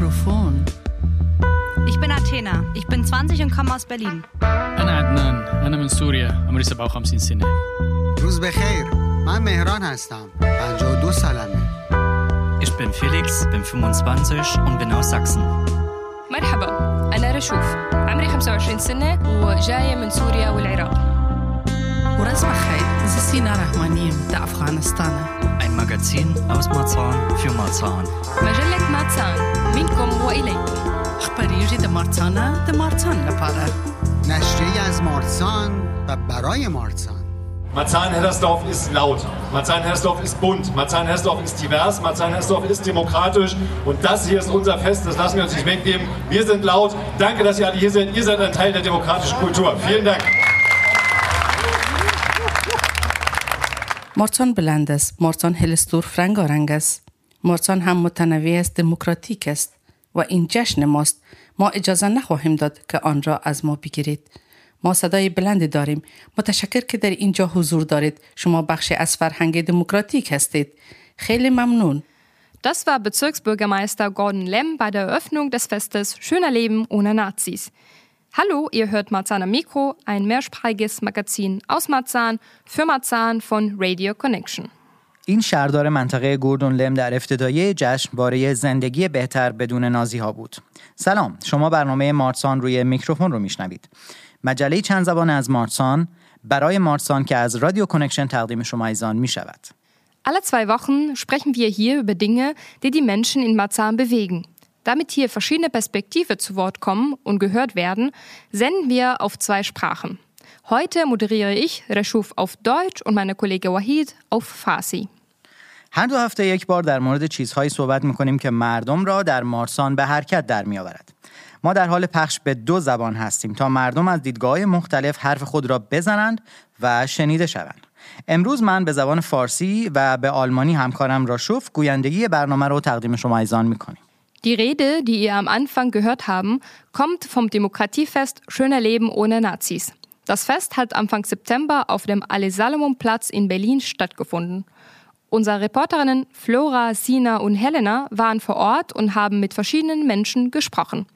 Mikrofon. Ich bin Athena. Ich bin 20 und komme aus Berlin. أنا عدنان أنا من سوريا عمري 57 سنة روز بخیر من مهران هستم 52 سالمه Ich bin Felix, bin 25 und bin aus Sachsen. مرحبا أنا رشوف عمري 25 سنة وجاية من سوريا والعراق ورز بخیر زسینا رحمانیم در افغانستان Ein Magazin aus Marzahn für Marzahn. مجلة ماتسان منكم وإليكم خبریجی در مارتانه در مارتان لپاره نشریه از مارسان و برای مارسان Marzahn-Hellersdorf ist laut. Marzahn-Hellersdorf ist bunt. Marzahn-Hellersdorf ist divers. Marzahn-Hellersdorf ist demokratisch. Und das hier ist unser Fest. Das lassen wir uns nicht wegnehmen. Wir sind laut. Danke, dass ihr alle hier seid. Ihr seid ein Teil der demokratischen Kultur. Vielen Dank. مارتان بلند است. مارتان هلستور رنگارنگ است. مارتان هم متنوع است دموکراتیک است و این جشن ماست. ما اجازه نخواهیم داد که آن را از ما بگیرید. ما صدای بلندی داریم. متشکر که در اینجا حضور دارید. شما بخشی از فرهنگ دموکراتیک هستید. خیلی ممنون. Das war Bezirksbürgermeister Gordon Lemm bei der Eröffnung des Festes Schöner Leben ohne Nazis. Hallo, ihr hört Marzahn am Mikro, ein mehrsprachiges Magazin aus Marzahn für Marzahn von Radio Connection. این شهردار منطقه گوردون لم در افتتاحیه جشنواره زندگی بهتر بدون نازی ها بود. سلام، شما برنامه مارسان روی میکروفون رو میشنوید. مجله چند زبان از مارسان برای مارسان که از رادیو کنکشن تقدیم شما ایزان می شود. Alle zwei Wochen sprechen wir hier über Dinge, die die Menschen in Marzahn bewegen. Damit hier verschiedene Perspektiven zu Wort kommen und gehört werden, senden wir auf zwei Sprachen. Heute moderiere ich Reshuf auf Deutsch und meine Kollege Wahid auf Farsi. هر دو هفته یک بار در مورد چیزهایی صحبت می‌کنیم که مردم را در مارسان به حرکت در میآورد. ما در حال پخش به دو زبان هستیم تا مردم از دیدگاه مختلف حرف خود را بزنند و شنیده شوند. امروز من به زبان فارسی و به آلمانی همکارم راشوف گویندگی برنامه رو تقدیم شما ایزان می‌کنیم. Die Rede, die ihr am Anfang gehört haben, kommt vom Demokratiefest Schöner Leben ohne Nazis. Das Fest hat Anfang September auf dem Ale-Salomon-Platz in Berlin stattgefunden. Unsere Reporterinnen Flora, Sina und Helena waren vor Ort und haben mit verschiedenen Menschen gesprochen.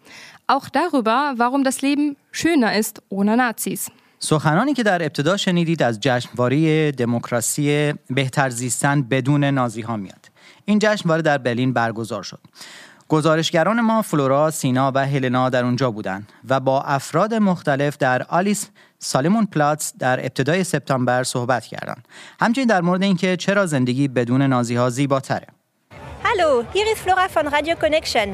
Auch darüber, warum das Leben schöner ist ohne Nazis. سخنانی که در ابتدا شنیدید از جشنواره دموکراسی بهتر زیستن بدون نازی ها میاد. این جشنواره در برلین برگزار شد. گزارشگران ما فلورا، سینا و هلنا در اونجا بودند و با افراد مختلف در آلیس سالمون پلاتس در ابتدای سپتامبر صحبت کردند. همچنین در مورد اینکه چرا زندگی بدون نازی ها زیباتره. Hallo, hier ist Flora von Radio Connection.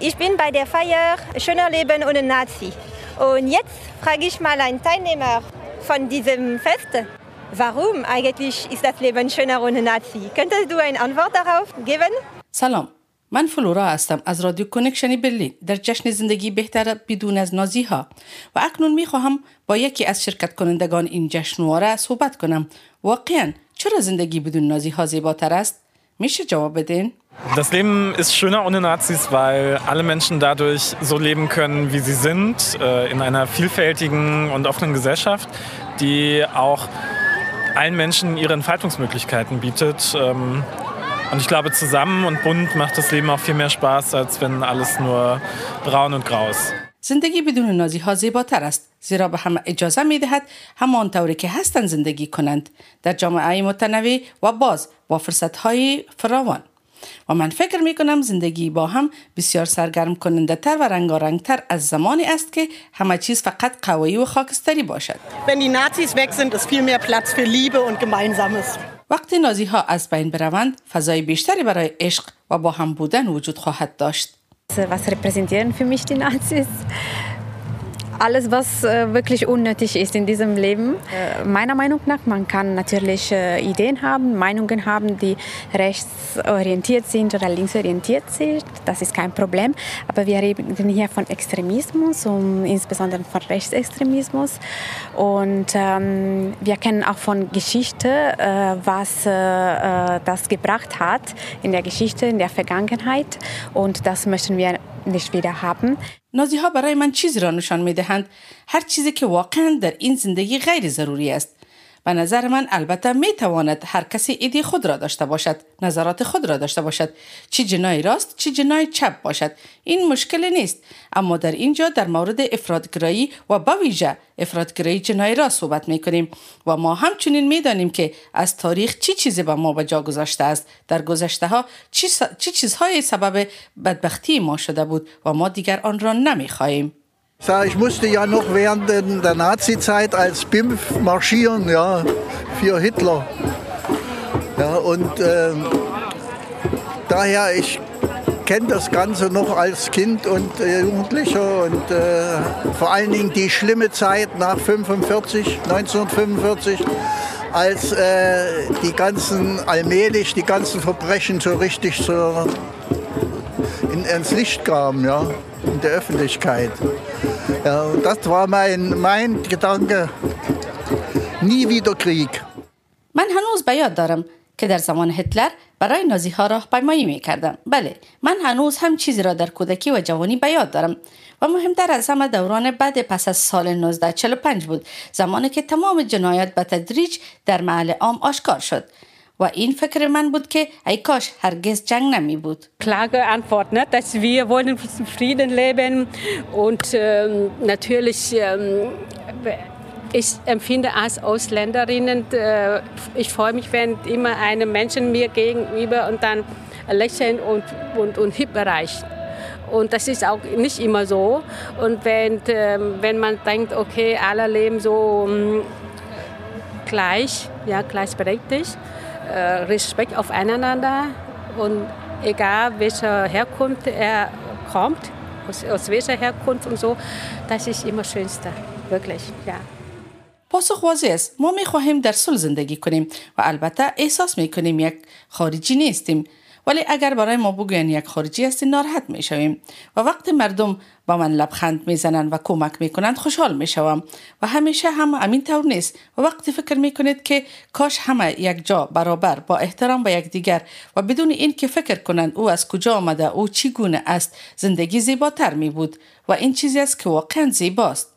Ich bin bei der Feier Schöner Leben ohne Nazi. Und jetzt frage ich mal einen Teilnehmer von diesem Fest, warum eigentlich ist das Leben schöner ohne Nazi? Könntest du eine Antwort darauf geben? سلام من فلورا هستم از رادیو کنکشنی برلین در جشن زندگی بهتر بدون از نازی ها و اکنون می خواهم با یکی از شرکت کنندگان این جشنواره صحبت کنم واقعا چرا زندگی بدون نازی ها زیباتر است میشه جواب بدین Das Leben ist schöner ohne Nazis, weil alle Menschen dadurch so leben können, wie sie sind, äh, in einer vielfältigen und offenen Gesellschaft, die auch allen Menschen ihre Entfaltungsmöglichkeiten bietet. Ähm, Und ich glaube, zusammen und bunt macht das Leben auch viel mehr Spaß, als wenn alles nur braun und grau ist. زندگی بدون نازی ها زیباتر است زیرا به همه اجازه می دهد همان طوری که هستند زندگی کنند در جامعه متنوع و باز با فرصت های فراوان و من فکر می کنم زندگی با هم بسیار سرگرم کننده تر و رنگارنگ تر از زمانی است که همه چیز فقط قوایی و خاکستری باشد Wenn die Nazis weg sind, ist viel mehr Platz für Liebe und Gemeinsames. وقتی نازی ها از بین بروند فضای بیشتری برای عشق و با هم بودن وجود خواهد داشت Was repräsentieren für mich die Nazis? Alles, was äh, wirklich unnötig ist in diesem Leben. Äh, meiner Meinung nach, man kann natürlich äh, Ideen haben, Meinungen haben, die rechtsorientiert sind oder linksorientiert sind. Das ist kein Problem. Aber wir reden hier von Extremismus und insbesondere von Rechtsextremismus. Und ähm, wir kennen auch von Geschichte, äh, was äh, äh, das gebracht hat in der Geschichte, in der Vergangenheit. Und das möchten wir nicht wieder haben. نازی ها برای من چیزی را نشان می دهند هر چیزی که واقعا در این زندگی غیر ضروری است. به نظر من البته می تواند هر کسی ایدی خود را داشته باشد نظرات خود را داشته باشد. چی جنای راست چی جنای چپ باشد. این مشکل نیست. اما در اینجا در مورد افرادگرایی و با ویژه افرادگرایی جنای راست صحبت می کنیم و ما همچنین می دانیم که از تاریخ چی چیزی به ما به جا گذاشته است. در گذشته ها چی, چی چیزهای سبب بدبختی ما شده بود و ما دیگر آن را نمی خواهیم Ich musste ja noch während der Nazi-Zeit als BIMF marschieren, ja, für Hitler. Ja, und äh, daher, ich kenne das Ganze noch als Kind und äh, Jugendlicher und äh, vor allen Dingen die schlimme Zeit nach 45, 1945, als äh, die ganzen allmählich die ganzen Verbrechen so richtig zur, in, ins Licht kamen, ja, in der Öffentlichkeit. Ja, das war mein, mein Gedanke. Nie wieder Krieg. من هنوز به یاد دارم که در زمان هتلر برای نازی ها راهپیمایی می کردم. بله من هنوز هم چیزی را در کودکی و جوانی به یاد دارم و مهمتر از همه دوران بعد پس از سال 1945 بود زمانی که تمام جنایات به تدریج در محل عام آشکار شد و این فکر من بود که ای کاش هرگز جنگ نمی بود. Klare Antwort, ne? dass wir wollen in Frieden leben und ähm, natürlich ähm, ich empfinde als Ausländerinnen, äh, ich freue mich, wenn immer eine Menschen mir gegenüber und dann lächeln und, und, und Hip erreicht. Und das ist auch nicht immer so. Und wenn, äh, wenn man denkt, okay, alle leben so äh, gleich, ja, gleichberechtigt, äh, Respekt aufeinander und egal welcher Herkunft er kommt, aus, aus welcher Herkunft und so, das ist immer Schönste, wirklich, ja. پاسخ واضح است ما می خواهیم در صلح زندگی کنیم و البته احساس می کنیم یک خارجی نیستیم ولی اگر برای ما بگوین یک خارجی هستی ناراحت می شویم و وقتی مردم با من لبخند می‌زنند و کمک می‌کنند خوشحال می شوم و همیشه هم همین طور نیست و وقتی فکر می کنید که کاش همه یک جا برابر با احترام به یکدیگر و بدون این که فکر کنند او از کجا آمده او چگونه است زندگی زیباتر می بود و این چیزی است که واقعا زیباست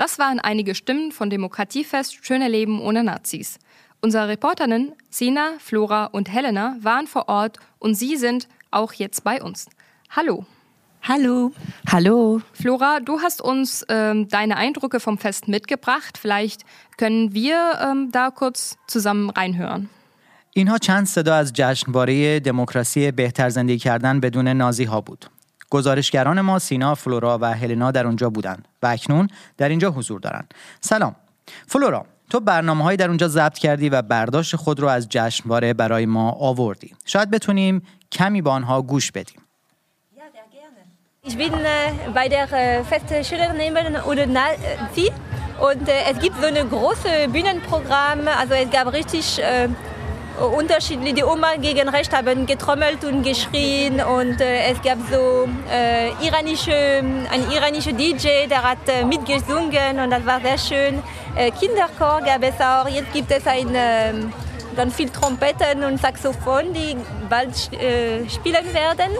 Das waren einige Stimmen von Demokratiefest Schöne Leben ohne Nazis. Unsere Reporterinnen Sina, Flora und Helena waren vor Ort und sie sind auch jetzt bei uns. Hallo. Hallo. Hallo. Flora, du hast uns ähm, deine Eindrücke vom Fest mitgebracht. Vielleicht können wir ähm, da kurz zusammen reinhören. اینها چند صدا از جشنواره دموکراسی بهتر زندگی کردن بدون نازی ها بود. گزارشگران ما سینا، فلورا و هلنا در اونجا بودند و اکنون در اینجا حضور دارند. سلام. فلورا، تو برنامه هایی در اونجا ضبط کردی و برداشت خود رو از جشنواره برای ما آوردی. شاید بتونیم کمی با آنها گوش بدیم. Ich bin äh, bei der äh, Feste Schülerinnen ohne Nazi und äh, es gibt so ein großes Bühnenprogramm. Also es gab richtig äh, unterschiedlich. Die Oma gegen Recht haben getrommelt und geschrien und äh, es gab so äh, iranische, ein iranischer DJ, der hat äh, mitgesungen und das war sehr schön. Äh, Kinderchor gab es auch. Jetzt gibt es ein ähm, ganz viel Trompeten und Saxophon, die bald äh, spielen werden.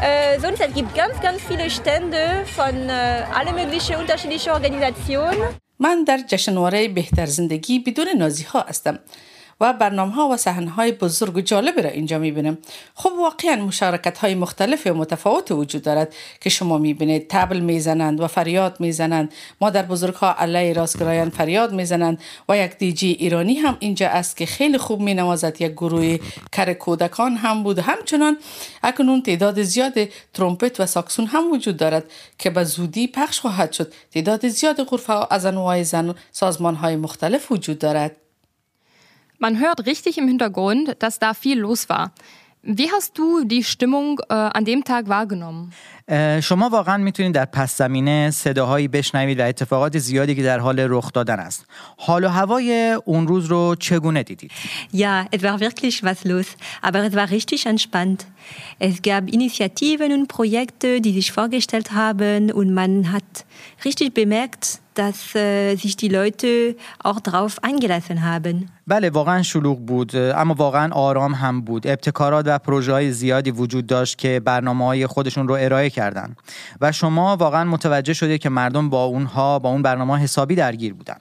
Äh, sonst es gibt ganz, ganz viele Stände von äh, alle möglichen unterschiedlichen Organisationen. من در جشنواره بهتر زندگی بدون نازی ها هستم و برنامه ها و صحنه های بزرگ و جالب را اینجا می‌بینیم خب واقعا مشارکت های مختلف و متفاوت وجود دارد که شما می‌بینید. تبل می‌زنند و فریاد می‌زنند. مادر بزرگ ها علیه راستگرایان فریاد می‌زنند و یک دیجی ایرانی هم اینجا است که خیلی خوب مینوازد. یک گروه کر کودکان هم بود. همچنان اکنون تعداد زیاد ترومپت و ساکسون هم وجود دارد که به زودی پخش خواهد شد. تعداد زیاد غرفه از انواع زن سازمان های مختلف وجود دارد. Man hört richtig im Hintergrund, dass da viel los war. Wie hast du die Stimmung äh, an dem Tag wahrgenommen? شما واقعا می‌تونید در پس زمینه صداهایی بشنوید و اتفاقات زیادی که در حال رخ دادن است. حال و هوای اون روز رو چگونه دیدید؟ Ja, es war wirklich was los, aber es war richtig entspannt. Es gab Initiativen und Projekte, die sich vorgestellt haben und man hat richtig bemerkt, dass äh, sich die Leute auch darauf eingelassen haben. بله واقعا شلوغ بود اما واقعا آرام هم بود ابتکارات و پروژه های زیادی وجود داشت که برنامه های خودشون رو ارائه کردن و شما واقعا متوجه شدید که مردم با اونها با اون برنامه حسابی درگیر بودن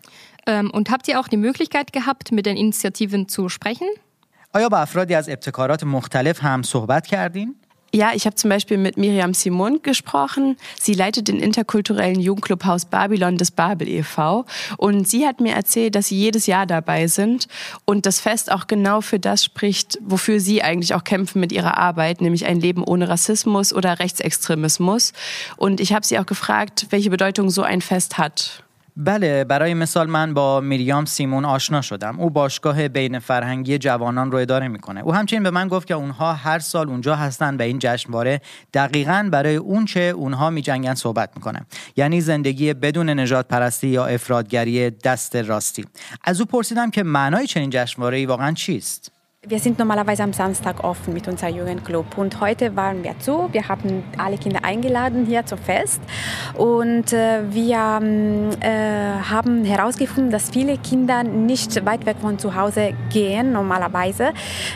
und habt ihr auch die Möglichkeit gehabt, mit den Initiativen zu sprechen? آیا با افرادی از ابتکارات مختلف هم صحبت کردین؟ Ja, ich habe zum Beispiel mit Miriam Simon gesprochen. Sie leitet den interkulturellen Jugendclubhaus Babylon des Babel e.V. Und sie hat mir erzählt, dass sie jedes Jahr dabei sind und das Fest auch genau für das spricht, wofür sie eigentlich auch kämpfen mit ihrer Arbeit, nämlich ein Leben ohne Rassismus oder Rechtsextremismus. Und ich habe sie auch gefragt, welche Bedeutung so ein Fest hat. بله برای مثال من با میریام سیمون آشنا شدم. او باشگاه بین فرهنگی جوانان رو اداره می‌کنه. او همچنین به من گفت که اونها هر سال اونجا هستن و این جشنواره دقیقا برای اون چه اونها میجنگن صحبت می‌کنه. یعنی زندگی بدون نجات پرستی یا افرادگری دست راستی. از او پرسیدم که معنای چنین جشنواره واقعا چیست؟ Wir sind normalerweise am Samstag offen mit unserem Jugendclub. Und heute waren wir zu. Wir haben alle Kinder eingeladen hier zum Fest. Und äh, wir äh, haben herausgefunden, dass viele Kinder nicht weit weg von zu Hause gehen normalerweise.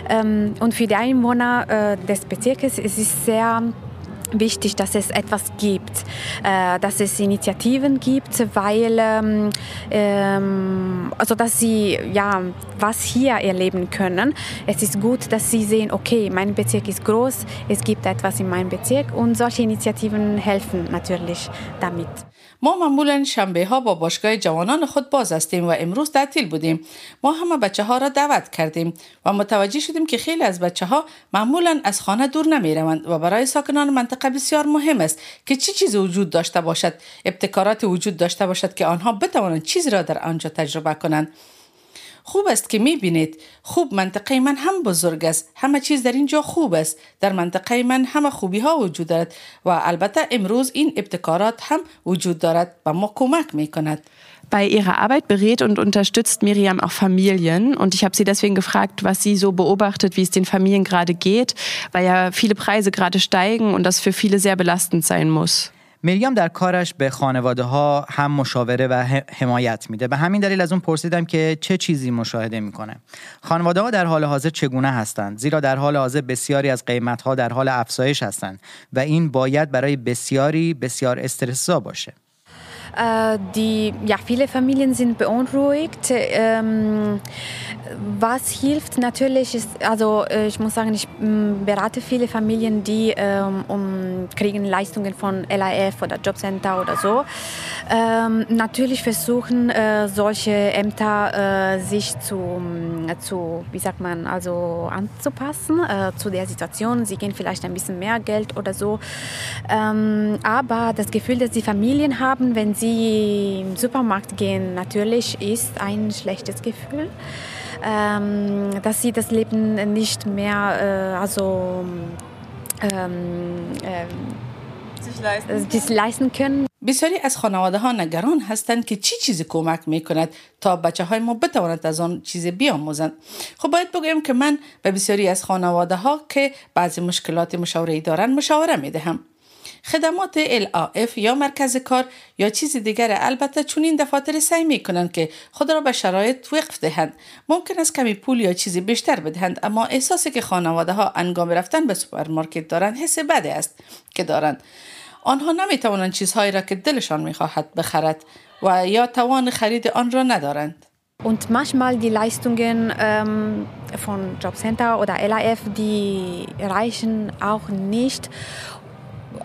Ähm, und für die Einwohner äh, des Bezirkes ist es sehr wichtig, dass es etwas gibt, äh, dass es Initiativen gibt, weil ähm, ähm, also dass sie ja was hier erleben können. Es ist gut, dass sie sehen, okay, mein Bezirk ist groß, es gibt etwas in meinem Bezirk und solche Initiativen helfen natürlich damit. ما معمولا شنبه ها با باشگاه جوانان خود باز هستیم و امروز تعطیل بودیم. ما همه بچه ها را دعوت کردیم و متوجه شدیم که خیلی از بچه ها معمولا از خانه دور نمی روند و برای ساکنان منطقه بسیار مهم است که چی چیز وجود داشته باشد. ابتکارات وجود داشته باشد که آنها بتوانند چیزی را در آنجا تجربه کنند. خوب است که می بینید خوب منطقه من هم بزرگ است همه چیز در اینجا خوب است در منطقه من همه خوبی ها وجود دارد و البته امروز این ابتکارات هم وجود دارد و ما کمک می کند Bei ihrer Arbeit berät und unterstützt Miriam auch Familien. Und ich habe sie deswegen gefragt, was sie so beobachtet, wie es den Familien gerade geht, weil ja viele Preise gerade steigen und das für viele sehr belastend sein muss. مریام در کارش به خانواده ها هم مشاوره و حمایت میده. به همین دلیل از اون پرسیدم که چه چیزی مشاهده می‌کنه. خانواده ها در حال حاضر چگونه هستند؟ زیرا در حال حاضر بسیاری از قیمت ها در حال افزایش هستند و این باید برای بسیاری بسیار استرسا باشه. Die, ja, viele Familien sind beunruhigt. Ähm, was hilft natürlich ist, also äh, ich muss sagen, ich mm, berate viele Familien, die ähm, um, kriegen Leistungen von LAF oder Jobcenter oder so. Ähm, natürlich versuchen äh, solche Ämter äh, sich zu, mm, zu, wie sagt man, also anzupassen äh, zu der Situation. Sie gehen vielleicht ein bisschen mehr Geld oder so. Ähm, aber das Gefühl, dass die Familien haben, wenn sie im Supermarkt gehen, natürlich ist ein schlechtes Gefühl. Ähm, dass sie das Leben nicht mehr, äh, also ähm, sich leisten können. بسیاری از خانواده ها نگران هستند که چی چیزی کمک می کند تا بچه های ما بتوانند از آن چیز بیاموزند خب باید بگویم که من به بسیاری از خانواده ها که بعضی مشکلات مشاوره دارند مشاوره می دهم خدمات LAF یا مرکز کار یا چیز دیگر البته چون این دفاتر سعی می کنند که خود را به شرایط وقف دهند ممکن است کمی پول یا چیزی بیشتر بدهند اما احساسی که خانواده ها انگام رفتن به سوپرمارکت دارند حس بده است که دارند آنها نمی توانند چیزهایی را که دلشان می خواهد بخرد و یا توان خرید آن را ندارند. Und manchmal die Leistungen ähm, von Jobcenter oder LAF, die reichen auch nicht.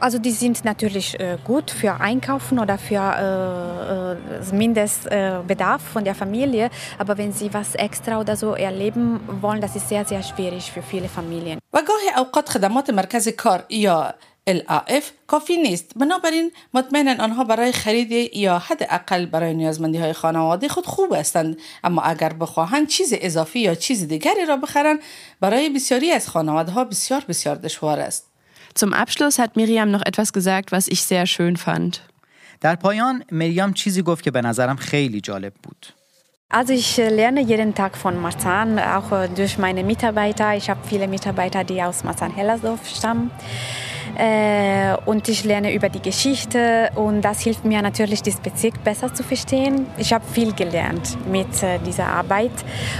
Also die sind natürlich äh, gut für Einkaufen oder für äh, Mindestbedarf von der Familie, aber wenn sie was extra oder so erleben wollen, das ist sehr, sehr schwierig für viele Familien. و گاهی اوقات خدمات مرکز کار یا LAF کافی نیست بنابراین مطمئنا آنها برای خرید یا حد اقل برای نیازمندی های خانواده خود خوب هستند اما اگر بخواهند چیز اضافی یا چیز دیگری را بخرند برای بسیاری از خانواده ها بسیار بسیار دشوار است Zum Abschluss hat Miriam noch etwas gesagt, was ich sehr schön fand. در پایان مریام چیزی گفت که به نظرم خیلی جالب بود. Also ich lerne jeden Tag von Marzahn, auch durch meine Mitarbeiter. Ich habe viele Mitarbeiter, die aus Marzahn-Hellersdorf stammen. Äh, und ich lerne über die Geschichte und das hilft mir natürlich, das Bezirk besser zu verstehen. Ich habe viel gelernt mit äh, dieser Arbeit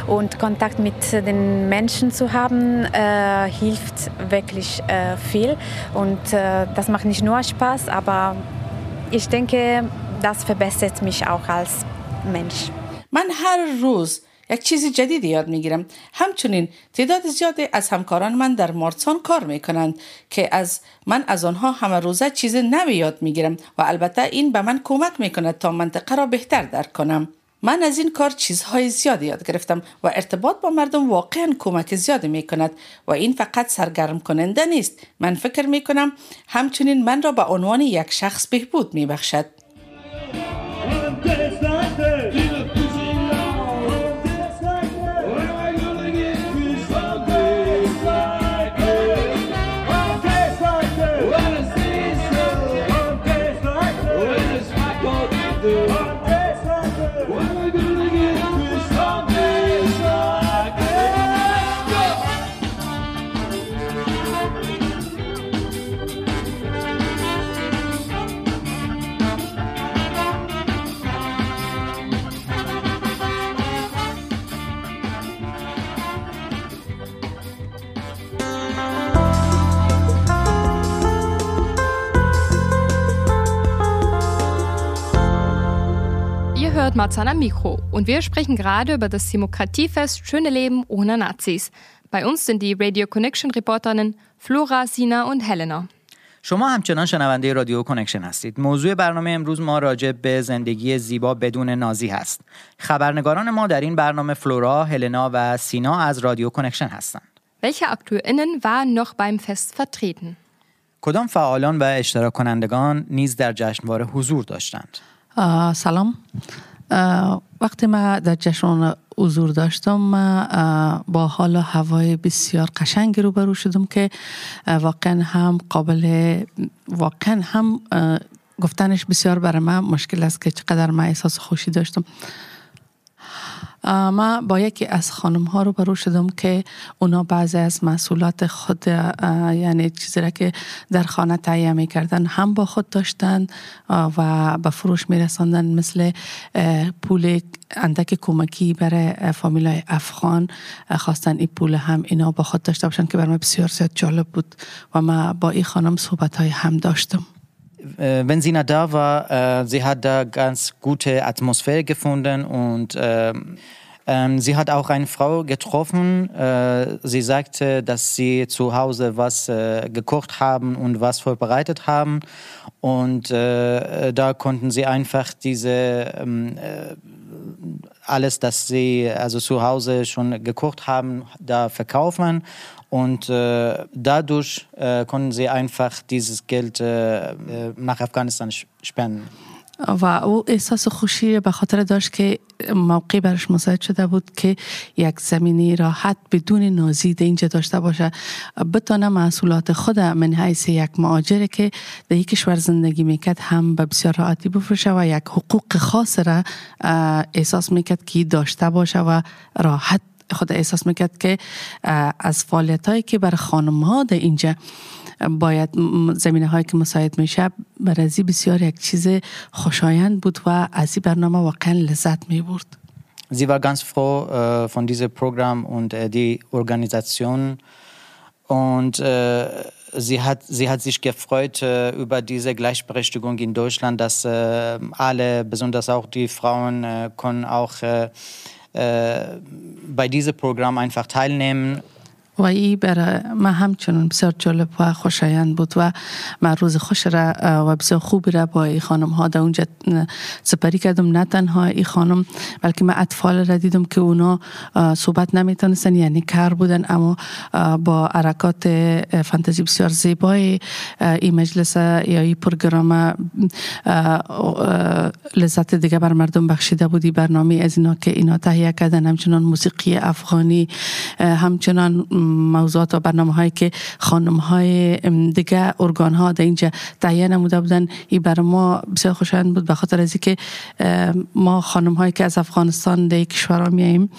und Kontakt mit den Menschen zu haben, äh, hilft wirklich äh, viel und äh, das macht nicht nur Spaß, aber ich denke, das verbessert mich auch als Mensch. من هر روز یک چیز جدید یاد می‌گیرم. همچنین تعداد زیادی از همکاران من در مارسان کار می‌کنند که از من از آنها همه روزه چیز نوی یاد می‌گیرم و البته این به من کمک می‌کند تا منطقه را بهتر درک کنم. من از این کار چیزهای زیادی یاد گرفتم و ارتباط با مردم واقعا کمک زیادی می کند و این فقط سرگرم کننده نیست. من فکر می کنم همچنین من را به عنوان یک شخص بهبود می بخشد hört Marzahn am Mikro und wir sprechen gerade über das Demokratiefest Schöne Leben ohne Nazis. Bei uns sind die Radio Connection Reporterinnen Flora, Sina und Helena. شما همچنان شنونده رادیو کنکشن هستید. موضوع برنامه امروز ما راجع به زندگی زیبا بدون نازی هست. خبرنگاران ما در این برنامه فلورا، هلنا و سینا از رادیو کنکشن هستند. Welche AkteurInnen waren noch beim Fest vertreten? کدام فعالان و اشتراک کنندگان نیز در جشنواره حضور داشتند؟ سلام وقتی ما در جشن حضور داشتم با حال و هوای بسیار قشنگی روبرو شدم که واقعا هم قابل واقعا هم گفتنش بسیار برای من مشکل است که چقدر ما احساس خوشی داشتم. ما با یکی از خانم ها رو برو شدم که اونا بعضی از مسئولات خود یعنی چیزی را که در خانه تهیه می کردن هم با خود داشتن و به فروش می رساندن مثل پول اندک کمکی برای فامیلای افغان. خواستن این پول هم اینا با خود داشته باشن که برای بسیار زیاد جالب بود و ما با این خانم صحبت های هم داشتم. Wenn Sina da war, äh, sie hat da ganz gute Atmosphäre gefunden und äh, sie hat auch eine Frau getroffen. Äh, sie sagte, dass sie zu Hause was äh, gekocht haben und was vorbereitet haben. Und äh, da konnten sie einfach diese ähm, äh, alles, das sie also zu Hause schon gekocht haben, da verkaufen. Und äh, dadurch äh, konnten sie einfach dieses Geld äh, nach Afghanistan spenden. و او احساس خوشی به خاطر داشت که موقعی برش مساعد شده بود که یک زمینی راحت بدون نازی اینجا داشته باشه بتانه محصولات خود من حیث یک معاجره که در یک کشور زندگی می‌کرد هم به بسیار راحتی بفروشه و یک حقوق خاص را احساس می‌کرد که داشته باشه و راحت خود احساس می‌کرد که از فعالیت هایی که بر خانم ها در اینجا باید زمینه هایی که مساعد میشه بر ازی بسیار یک چیز خوشایند بود و ازی برنامه واقعا لذت می‌برد. زی و گانس فرو فون دیزه پروگرام و دی ارگانیزاسیون و زی هات زی هات سیش گفرویت اوبر دیزه گلایشبرشتگونگ این دوشلاند دس آله بسوندس اوخ دی فراون کن اوخ bei diesem Programm einfach teilnehmen و ای برای ما همچنان بسیار جالب و خوشایند بود و من روز خوش را و بسیار خوبی را با ای خانم ها در اونجا سپری کردم. نه تنها ای خانم بلکه من اطفال را دیدم که اونا صحبت نمی‌تونستن یعنی کار بودن اما با حرکات فانتزی بسیار زیبای این مجلس یا این پروگرام لذت دیگه بر مردم بخشیده بودی. برنامه از اینا که اینا تهیه کردن همچنان موسیقی افغانی همچنان موضوعات و برنامه هایی که خانم های دیگه ارگان ها در اینجا تهیه نموده بودن این برای ما بسیار خوشایند بود. به خاطر از که ما خانم هایی که از افغانستان در کشورها میاییم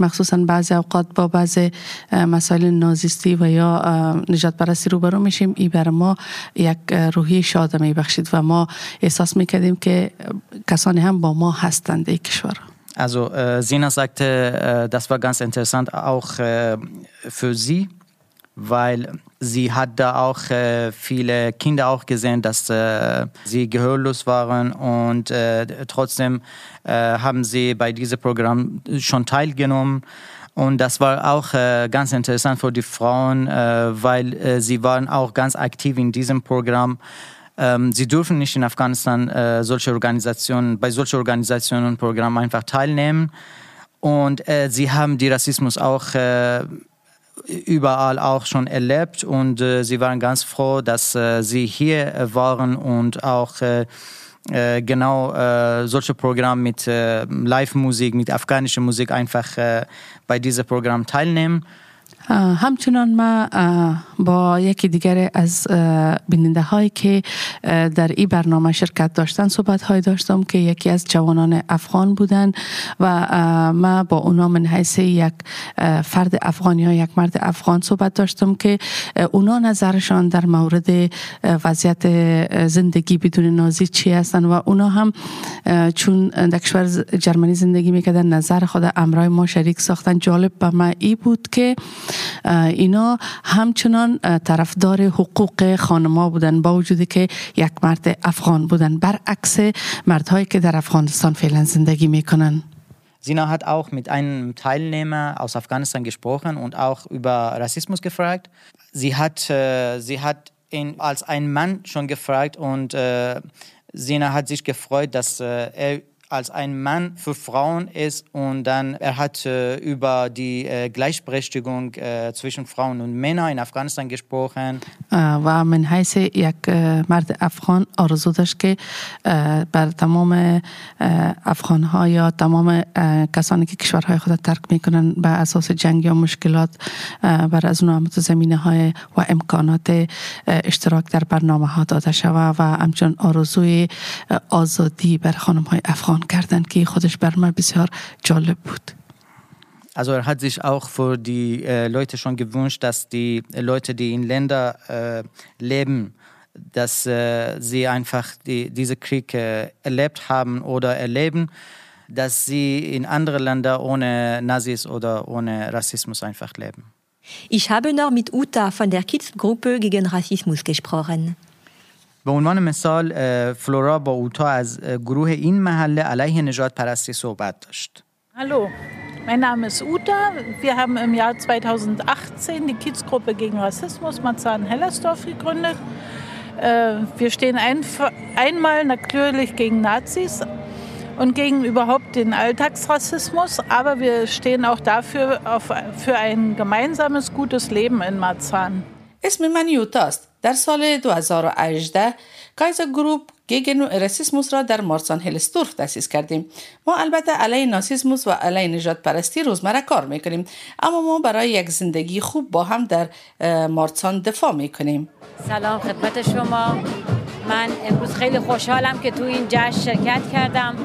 مخصوصا بعضی اوقات با بعضی مسائل نازیستی و یا نجات پرستی روبرو میشیم. این برای ما یک روحی شاد می بخشید و ما احساس می‌کردیم که کسانی هم با ما هستند در کشور. Also äh, Sina sagte, äh, das war ganz interessant auch äh, für sie, weil sie hat da auch äh, viele Kinder auch gesehen, dass äh, sie gehörlos waren und äh, trotzdem haben sie bei diesem Programm schon teilgenommen. Und das war auch äh, ganz interessant für die Frauen, äh, weil äh, sie waren auch ganz aktiv in diesem Programm. Ähm, sie dürfen nicht in Afghanistan äh, solche Organisationen, bei solchen Organisationen und Programmen einfach teilnehmen. Und äh, sie haben die Rassismus auch äh, überall auch schon erlebt und äh, sie waren ganz froh, dass äh, sie hier äh, waren und auch genau solche Programme mit Live-Musik, mit afghanischer Musik einfach bei diesem Programm teilnehmen. همچنان ما با یکی دیگر از بیننده هایی که در این برنامه شرکت داشتن صحبت های داشتم که یکی از جوانان افغان بودن و ما با اونا من حیث یک فرد افغانی یا یک مرد افغان صحبت داشتم که اونا نظرشان در مورد وضعیت زندگی بدون نازی چی هستن و اونا هم چون در کشور جرمنی زندگی می‌کردن نظر خود امرای ما شریک ساختن جالب به ما ای بود که اینا همچنان طرفدار حقوق خانما بودن با وجودی که یک مرد افغان بودن برعکس مردهایی که در افغانستان فعلا زندگی میکنن Sina hat auch mit einem Teilnehmer aus Afghanistan gesprochen und auch über Rassismus gefragt. Sie hat, äh, sie hat ihn als ein Mann schon gefragt und äh, Sina hat sich gefreut, dass äh, er als ein Mann für Frauen ist und dann er hat äh, über die äh, Gleichberechtigung äh, zwischen Frauen und Männern in Afghanistan gesprochen. و من حیث یک مرد افغان آرزو داشت که بر تمام افغان ها یا تمام کسانی که کشورهای خود ترک می‌کنن به اساس جنگ یا مشکلات بر از اونها زمینه های و امکانات اشتراک در برنامه ها داده شود و همچون آرزوی آزادی بر خانم های افغان کردن که خودش بر من بسیار جالب بود. Also er hat sich auch für die äh, Leute schon gewünscht, dass die Leute, die in Ländern äh, leben, dass äh, sie einfach die, diese Krieg äh, erlebt haben oder erleben, dass sie in anderen Ländern ohne Nazis oder ohne Rassismus einfach leben. Ich habe noch mit Uta von der Kids-Gruppe gegen Rassismus gesprochen. به عنوان مثال فلورا با اوتا از گروه این محله علیه نجات پرستی صحبت داشت. Hallo, mein Name ist Uta. Wir haben im Jahr 2018 die Kiezgruppe gegen Rassismus Marzahn-Hellersdorf gegründet. Wir stehen ein, einmal natürlich gegen Nazis und gegen überhaupt den Alltagsrassismus, aber wir stehen auch dafür auf, für ein gemeinsames, gutes Leben in Marzahn. اسم من یوتاست. در سال 2018 کایزا گروپ گیگن راسیسموس را در مارسان هلستورف تاسیس کردیم. ما البته علیه ناسیسموس و علیه نجات پرستی روزمره کار می‌کنیم اما ما برای یک زندگی خوب با هم در مارسان دفاع می‌کنیم. سلام خدمت شما. من امروز خیلی خوشحالم که تو این جشن شرکت کردم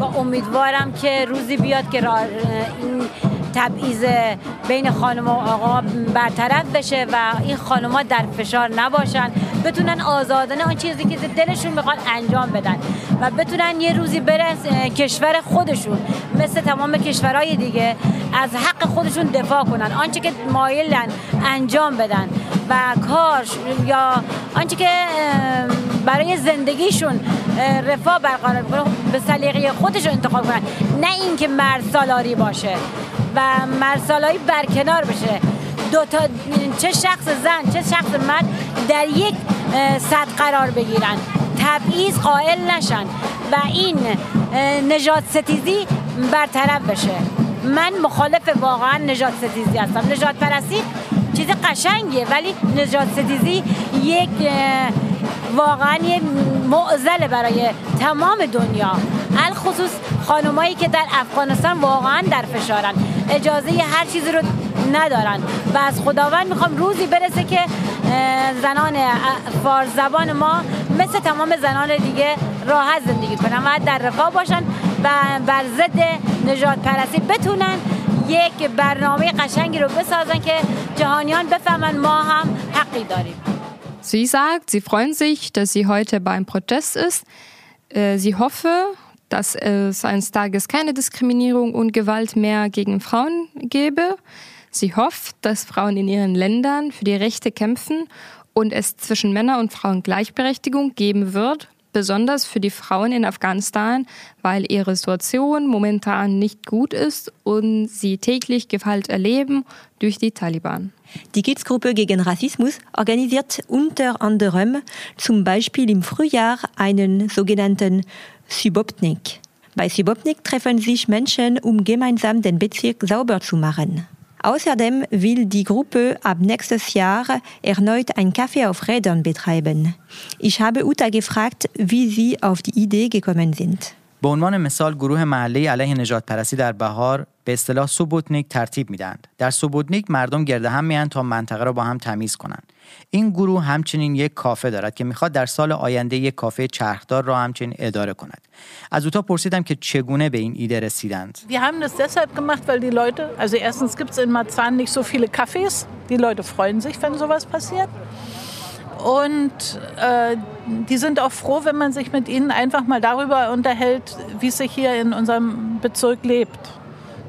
و امیدوارم که روزی بیاد که این تبعیض بین خانم و آقا برطرف بشه و این خانم‌ها در فشار نباشن. بتونن آزادانه آن چیزی که دلشون می‌خواد انجام بدن و بتونن یه روزی برس کشور خودشون مثل تمام کشورهای دیگه از حق خودشون دفاع کنن. آنچه که مایلن انجام بدن و کار یا آنچه که برای زندگیشون رفاه برقرار به سلیقه خودشون انتخاب کنن. نه اینکه مرد سالاری باشه. و مرسالایی برکنار بشه دو تا چه شخص زن چه شخص مرد در یک صد قرار بگیرن. تبعیض قائل نشن و این نجات ستیزی برطرف بشه. من مخالف واقعا نجات ستیزی هستم. نجات پرستی چیز قشنگیه ولی نجات ستیزی یک واقعا یه معزله برای تمام دنیا. الخصوص خانمایی که در افغانستان واقعا در فشارن. اجازه هر چیزی رو ندارن. و از خداوند می‌خوام روزی برسه که زنان فارس زبان ما مثل تمام زنان دیگه راحت زندگی کنن و در رفاه باشن و بر ضد نجات پرستی بتونن یک برنامه قشنگی رو بسازن که جهانیان بفهمن ما هم حقی داریم. Sie sagt, sie freuen sich, dass sie heute beim Protest ist. Sie hoffe, dass es eines Tages keine Diskriminierung und Gewalt mehr gegen Frauen gäbe. Sie hofft, dass Frauen in ihren Ländern für die Rechte kämpfen und es zwischen Männer und Frauen Gleichberechtigung geben wird, besonders für die Frauen in Afghanistan, weil ihre Situation momentan nicht gut ist und sie täglich Gewalt erleben durch die Taliban. Die Kidsgruppe gegen Rassismus organisiert unter anderem zum Beispiel im Frühjahr einen sogenannten Subopnik. Bei Subopnik treffen sich Menschen, um gemeinsam den Bezirk sauber zu machen. Außerdem will die Gruppe ab nächstes Jahr erneut ein Café auf Rädern betreiben. Ich habe Uta gefragt, wie sie auf die Idee gekommen sind. به عنوان مثال گروه محله علیه نجات پرستی در بهار به اصطلاح سوبوتنیک ترتیب میدند. در سوبوتنیک مردم گرد هم میان تا منطقه را با هم تمیز کنند. این گروه همچنین یک کافه دارد که می‌خواد در سال آینده یک کافه چرخدار را همچنین اداره کند. از اوتا پرسیدم که چگونه به این ایده رسیدند. Wir haben das deshalb gemacht, weil die Leute, also erstens gibt es in Marzahn nicht so viele Cafés. Die Leute freuen sich, wenn sowas passiert. Und äh, die sind auch froh, wenn man sich mit ihnen einfach mal darüber unterhält, wie es sich hier in unserem Bezirk lebt.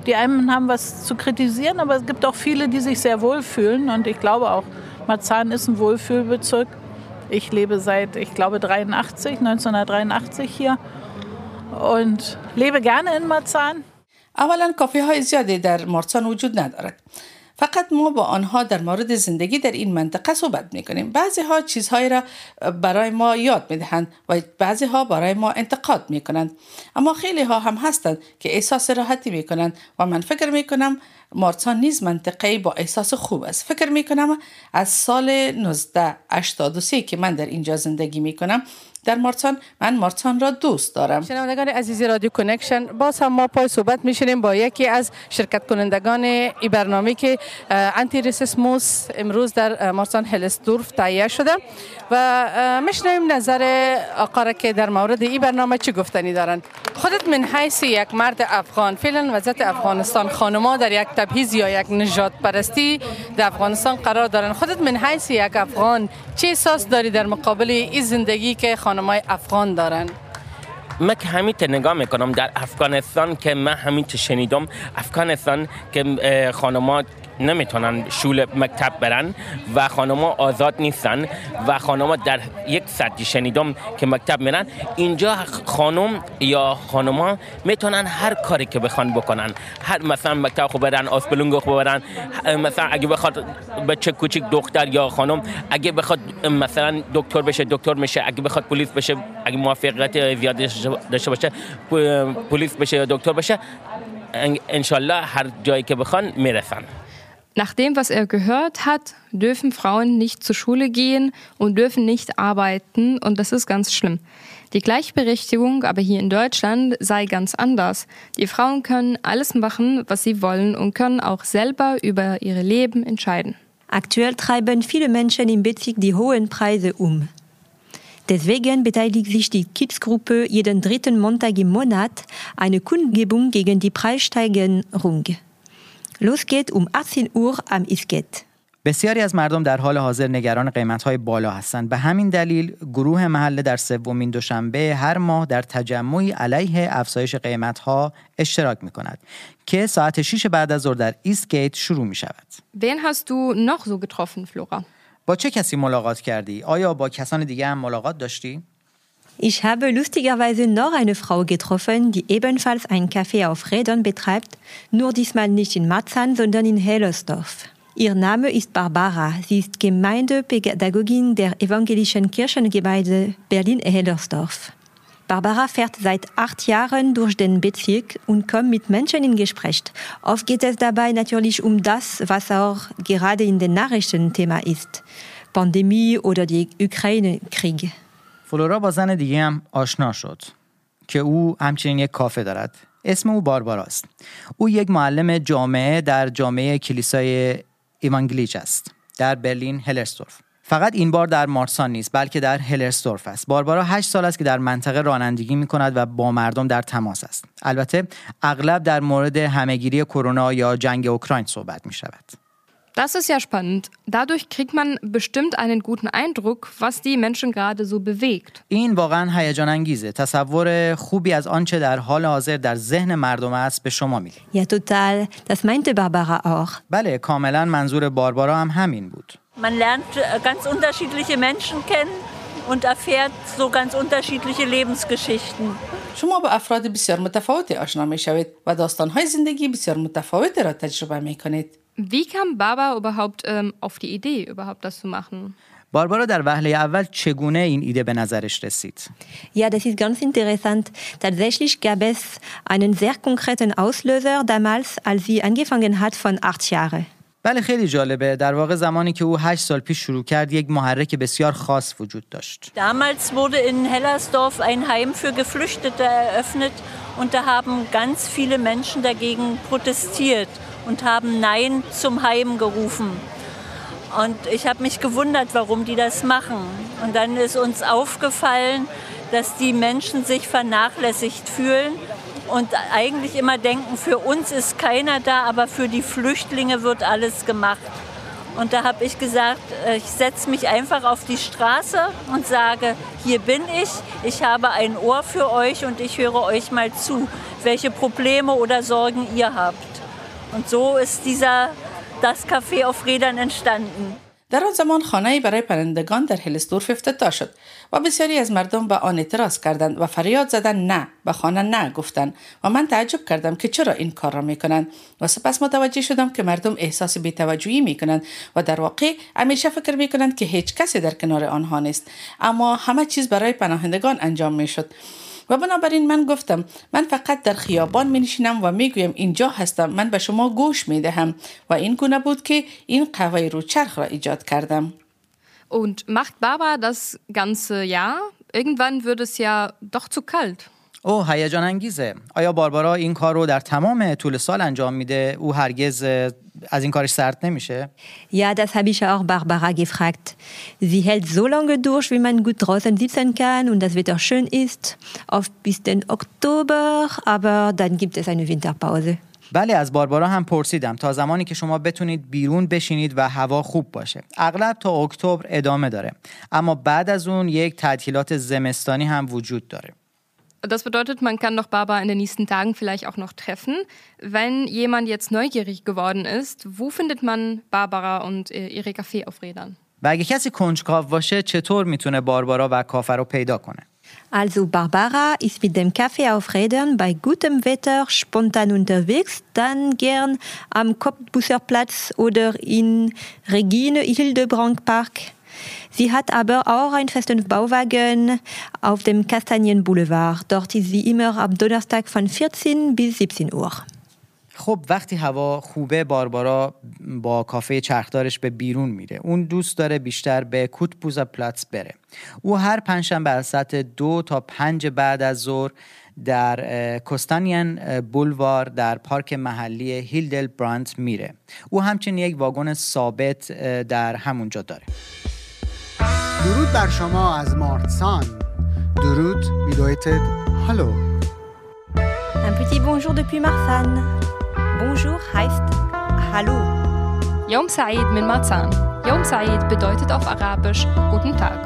Die einen haben was zu kritisieren, aber es gibt auch viele, die sich sehr wohlfühlen. Und ich glaube auch, Marzahn ist ein Wohlfühlbezirk. Ich lebe seit, ich glaube, 83, 1983 hier und lebe gerne in Marzahn. اولا کافی های زیادی در مارسان وجود ندارد فقط ما با آنها در مورد زندگی در این منطقه صحبت می کنیم بعضی ها چیزهایی را برای ما یاد می دهند و بعضی ها برای ما انتقاد می کنند اما خیلی ها هم هستند که احساس راحتی می کنند و من فکر می کنم مارسان نیز منطقه با احساس خوب است. فکر می کنم از سال 1983 که من در اینجا زندگی می کنم در مارتان من مارتان را دوست دارم. شنوندگان عزیزی رادیو کنکشن باز هم ما پای صحبت میشینیم با یکی از شرکت کنندگان ای برنامه که انتی ریسیسموس امروز در مارتان هلسدورف تهیه شده و میشنویم نظر آقا که در مورد این برنامه چی گفتنی دارند. خودت من حیث یک مرد افغان فعلا وضعیت افغانستان خانما در یک تبعیض یا یک نجات پرستی در افغانستان قرار دارن. خودت من حیث یک افغان چه احساس داری در مقابل این زندگی که خانمای افغان دارن. من که همین نگاه می‌کنم در افغانستان که من همین شنیدم افغانستان که خانمات نمی‌تونن شول مکتب برن و خانما آزاد نیستن و خانما در یک سطحی شنیدم که مکتب میرن. اینجا خانم یا خانما می‌تونن هر کاری که بخوان بکنن. هر مثلا مکتب خوب برن آسپلونگ خوب برن مثلا اگه بخواد بچه کوچیک دختر یا خانم اگه بخواد مثلا دکتر بشه دکتر میشه. اگه بخواد پلیس بشه اگه موفقیت زیاد داشته باشه پلیس بشه یا دکتر بشه انشالله هر جایی که بخوان می‌رسن. Nach dem, was er gehört hat, dürfen Frauen nicht zur Schule gehen und dürfen nicht arbeiten und das ist ganz schlimm. Die Gleichberechtigung aber hier in Deutschland sei ganz anders. Die Frauen können alles machen, was sie wollen und können auch selber über ihr Leben entscheiden. Aktuell treiben viele Menschen im Bezirk die hohen Preise um. Deswegen beteiligt sich die Kids-Gruppe jeden dritten Montag im Monat eine Kundgebung gegen die Preissteigerung. Los geht um 18 Uhr am Isket. بسیاری از مردم در حال حاضر نگران قیمت‌های بالا هستند. به همین دلیل گروه محله در سومین دوشنبه هر ماه در تجمعی علیه افزایش قیمت‌ها اشتراک می‌کند که ساعت 6 بعد از ظهر در ایستگیت شروع می‌شود. Wen hast du noch so getroffen, Flora? با چه کسی ملاقات کردی؟ آیا با کسان دیگه هم ملاقات داشتی؟ Ich habe lustigerweise noch eine Frau getroffen, die ebenfalls ein Café auf Rädern betreibt, nur diesmal nicht in Marzahn, sondern in Hellersdorf. Ihr Name ist Barbara. Sie ist Gemeindepädagogin der evangelischen Kirchengemeinde Berlin-Hellersdorf. Barbara fährt seit acht Jahren durch den Bezirk und kommt mit Menschen in Gespräch. Oft geht es dabei natürlich um das, was auch gerade in den Nachrichten Thema ist. Pandemie oder die Ukraine-Krieg. فلورا با زن دیگه هم آشنا شد که او همچنین یک کافه دارد. اسم او بارباراست. او یک معلم جامعه در جامعه کلیسای ایوانگلیچ است در برلین هلرستورف. فقط این بار در مارسان نیست بلکه در هلرستورف است. باربارا هشت سال است که در منطقه رانندگی می کند و با مردم در تماس است. البته اغلب در مورد همهگیری کرونا یا جنگ اوکراین صحبت می شود Das ist ja spannend. Dadurch kriegt man bestimmt einen guten Eindruck, was die Menschen gerade so bewegt. این واقعا هیجان انگیزه تصور خوبی از آنچه در حال حاضر در ذهن مردم است به شما میده Ja, total. Das meinte Barbara auch. بله کاملا منظور باربارا هم همین بود Man lernt äh, ganz unterschiedliche Menschen kennen und erfährt so ganz unterschiedliche Lebensgeschichten. شما با افراد بسیار متفاوتی آشنا می شوید و داستانهای زندگی بسیار متفاوتی را تجربه می کنید. Wie kam Baba überhaupt ähm, auf die Idee, überhaupt das zu machen? باربارا در وهله اول چگونه این ایده به نظرش رسید Ja, das ist ganz interessant. Tatsächlich gab es einen sehr konkreten Auslöser damals, als sie angefangen hat von acht Jahren. بله خیلی جالبه در واقع زمانی که او هشت سال پیش شروع کرد یک محرک بسیار خاص وجود داشت Damals wurde in Hellersdorf ein Heim für Geflüchtete eröffnet und da haben ganz viele Menschen dagegen protestiert und haben Nein zum Heim gerufen. Und ich habe mich gewundert, warum die das machen. Und dann ist uns aufgefallen, dass die Menschen sich vernachlässigt fühlen und eigentlich immer denken, für uns ist keiner da, aber für die Flüchtlinge wird alles gemacht. Und da habe ich gesagt, äh, ich setze mich einfach auf die Straße und sage, hier bin ich, ich habe ein Ohr für euch und ich höre euch mal zu, welche Probleme oder Sorgen ihr habt. Und so ist dieser, das Café auf Rädern entstanden. در آن زمان خانه برای پرندگان در هلستورف افتتاح شد و بسیاری از مردم به آن اعتراض کردند و فریاد زدند نه به خانه نه گفتند و من تعجب کردم که چرا این کار را می کنند و سپس متوجه شدم که مردم احساس بی‌توجهی می کنند و در واقع همیشه فکر می کنند که هیچ کسی در کنار آنها نیست اما همه چیز برای پناهندگان انجام می شد و بنابراین من گفتم من فقط در خیابان می نشینم و می گویم اینجا هستم من به شما گوش می دهم و این گونه بود که این قهوه رو چرخ را ایجاد کردم Und macht Baba das ganze Jahr? Irgendwann wird es ja doch zu kalt. او هیجان انگیزه آیا باربارا این کار رو در تمام طول سال انجام میده؟ او هرگز از این کارش سرد نمیشه؟ Ja, das habe ich auch Barbara gefragt. Sie hält so lange durch, wie man gut draußen sitzen kann und das Wetter schön ist, auf bis den Oktober, aber dann gibt es eine Winterpause. بله از باربارا هم پرسیدم. تا زمانی که شما بتونید بیرون بشینید و هوا خوب باشه. اغلب تا اکتبر ادامه داره. اما بعد از اون یک تعطیلات زمستانی هم وجود داره. Das bedeutet, man kann doch Baba in den nächsten Tagen vielleicht auch noch treffen. Wenn jemand jetzt neugierig geworden ist, wo findet man Barbara und äh, ihre Café auf Rädern? و اگه کسی کنجکاو باشه چطور میتونه باربارا و کافه رو پیدا کنه Also Barbara ist mit dem Kaffee auf Rädern bei gutem Wetter spontan unterwegs, dann gern am Kopfbusserplatz oder in Regine Hildebrand Park. Sie hat aber auch einen festen Bauwagen auf dem Kastanienboulevard. Dort ist sie immer am Donnerstag von 14 bis 17 Uhr. خب وقتی هوا خوبه باربارا با کافه چرخدارش به بیرون میره اون دوست داره بیشتر به کوتپوزا پلاتس بره او هر پنجشنبه از ساعت دو تا پنج بعد از ظهر در اه، بولوار در پارک محلی هیلدل برانت میره او همچنین یک واگن ثابت در همونجا داره درود بر شما از مارتسان درود bedeutet Hallo Un petit bonjour depuis Marsanne. Bonjour heißt Hallo. Yom Said min Marzahn. Yom Said bedeutet auf Arabisch Guten Tag.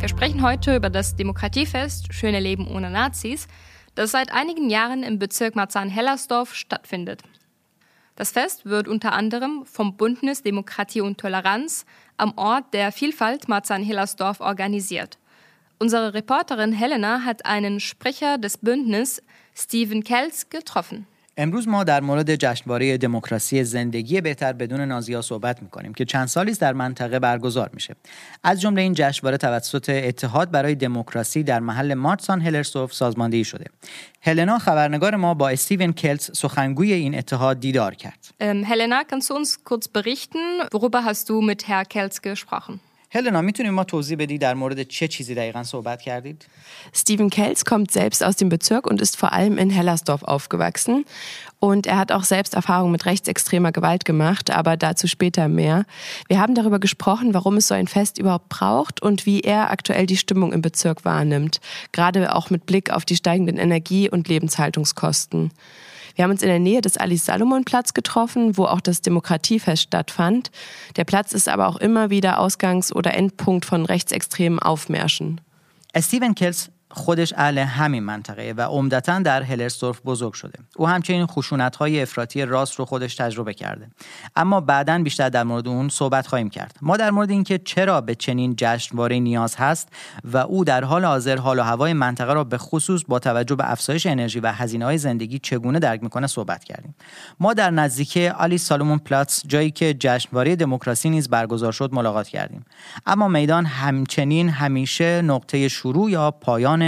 Wir sprechen heute über das Demokratiefest Schöne Leben ohne Nazis, das seit einigen Jahren im Bezirk Marzahn-Hellersdorf stattfindet. Das Fest wird unter anderem vom Bündnis Demokratie und Toleranz am Ort der Vielfalt Marzahn-Hellersdorf organisiert. Unsere Reporterin Helena hat einen Sprecher des Bündnisses, Steven Kells, getroffen. امروز ما در مورد جشنواره دموکراسی زندگی بهتر بدون نازی‌ها صحبت می‌کنیم که چند سالی در منطقه برگزار میشه. از جمله این جشنواره توسط اتحاد برای دموکراسی در محل مارتسان هلرسوف سازماندهی شده. هلنا خبرنگار ما با استیون کلز سخنگوی این اتحاد دیدار کرد. Helena, kannst du uns kurz berichten, worüber hast du Kells gesprochen? هلنا میتونیم ما توضیح بدی در مورد چه چیزی دقیقا صحبت کردید؟ Steven Kells kommt selbst aus dem Bezirk und ist vor allem in Hellersdorf aufgewachsen. Und er hat auch selbst Erfahrungen mit rechtsextremer Gewalt gemacht, aber dazu später mehr. Wir haben darüber gesprochen, warum es so ein Fest überhaupt braucht und wie er aktuell die Stimmung im Bezirk wahrnimmt, gerade auch mit Blick auf die steigenden Energie- und Lebenshaltungskosten. Wir haben uns in der Nähe des Alice-Salomon-Platz getroffen, wo auch das Demokratiefest stattfand. Der Platz ist aber auch immer wieder Ausgangs- oder Endpunkt von rechtsextremen Aufmärschen. Äh, Steven Kells خودش اهل همین منطقه و عمدتا در هلرسدورف بزرگ شده. او همچنین خشونت های افراطی راست رو خودش تجربه کرده. اما بعدا بیشتر در مورد اون صحبت خواهیم کرد. ما در مورد اینکه چرا به چنین جشنواره نیاز هست و او در حال حاضر حال و هوای منطقه را به خصوص با توجه به افزایش انرژی و هزینه های زندگی چگونه درک می‌کنه صحبت کردیم. ما در نزدیکی آلی سالومون پلاتس جایی که جشنواره دموکراسی نیز برگزار شد ملاقات کردیم. اما میدان همچنین همیشه نقطه شروع یا پایان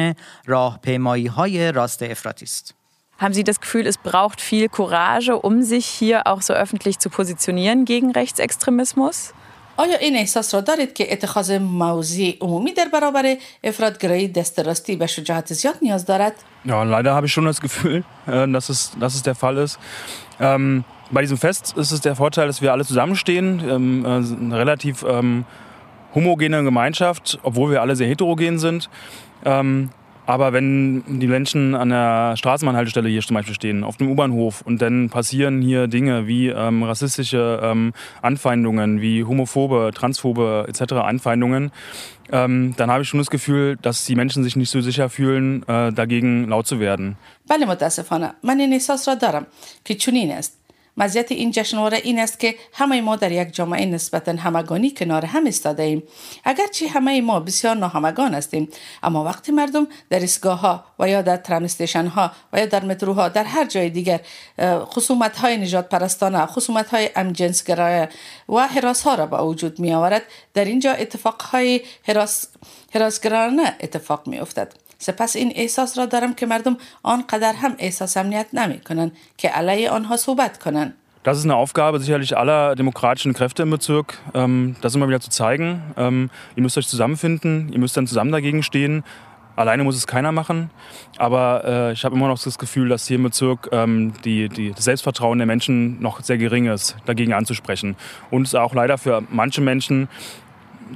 راهپیمایی های راست افراطی است Haben Sie das Gefühl, es braucht viel Courage, um sich hier auch so öffentlich zu positionieren gegen Rechtsextremismus? آیا این احساس را دارید که اتخاذ موضوع عمومی در برابر افرادگرایی دست راستی به شجاعت زیاد نیاز دارد؟ Ja, leider habe ich schon das Gefühl, äh, dass es, dass es der Fall ist. Ähm, bei diesem Fest ist es der Vorteil, dass wir alle zusammenstehen, ähm, äh, eine relativ ähm, homogene Gemeinschaft, obwohl wir alle sehr heterogen sind. Ähm, aber wenn die Menschen an der Straßenbahnhaltestelle hier zum Beispiel stehen, auf dem U-Bahnhof und dann passieren hier Dinge wie ähm, rassistische ähm, Anfeindungen, wie homophobe, transphobe etc. Anfeindungen, ähm, dann habe ich schon das Gefühl, dass die Menschen sich nicht so sicher fühlen, äh, dagegen laut zu werden. بله متاسفانه من این احساس را دارم که چنین است مزیت این جشنواره این است که همه ما در یک جامعه نسبتا همگانی کنار هم ایستاده ایم اگرچه همه ما بسیار ناهمگان هستیم اما وقتی مردم در ایستگاه ها و یا در استیشن ها و یا در متروها در هر جای دیگر خصومت های نجات پرستانه خصومت های امجنسگرایه و حراس ها را به وجود می آورد در اینجا اتفاق های حراس حراسگرانه اتفاق می افتد سپس این احساس را دارم که مردم آنقدر هم احساس امنیت نمی کنند که علیه آنها صحبت کنند. Das ist eine Aufgabe sicherlich aller demokratischen Kräfte im Bezirk, ähm, das immer wieder zu zeigen. Ähm, ihr müsst euch zusammenfinden, ihr müsst dann zusammen dagegen stehen. Alleine muss es keiner machen, aber äh, ich habe immer noch das Gefühl, dass hier im Bezirk ähm, die, die, das Selbstvertrauen der Menschen noch sehr gering ist, dagegen anzusprechen. Und es auch leider für manche Menschen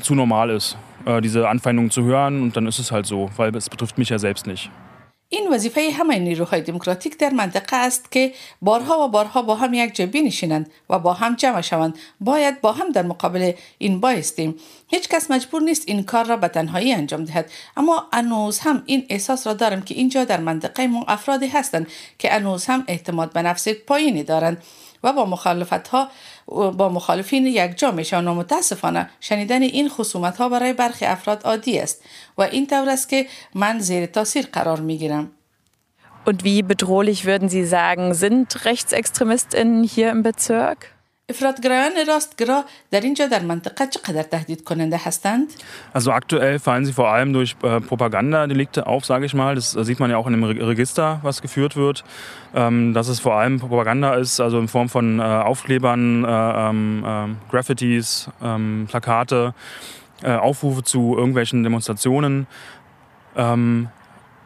zu normal ist, Äh, diese Anfeindungen zu hören. Und dann ist es halt so, weil es betrifft mich ja selbst nicht. این وظیفه همه نیروهای دموکراتیک در منطقه است که بارها و بارها با هم یک جا بنشینند و با هم جمع شوند باید با هم در مقابل این بایستیم هیچ کس مجبور نیست این کار را به تنهایی انجام دهد اما انوز هم این احساس را دارم که اینجا در منطقه ما افرادی هستند که انوز هم اعتماد به نفس پایینی دارند و با مخالفت ها با مخالفین یک جا میشن و متاسفانه شنیدن این خصومت ها برای برخی افراد عادی است و این طور است که من زیر تاثیر قرار می گیرم. Und wie bedrohlich würden Sie sagen, sind RechtsextremistInnen hier im Bezirk? افرادگرایان راستگرا در اینجا در منطقه چقدر تهدید کننده هستند؟ Also aktuell fallen sie vor allem durch äh, Propagandadelikte auf, sage ich mal. Das äh, sieht man ja auch in dem Re Register, was geführt wird. Ähm, dass es vor allem Propaganda ist, also in Form von äh, Aufklebern, äh, ähm, Graffitis, ähm, Plakate, äh, Aufrufe zu irgendwelchen Demonstrationen. Ähm,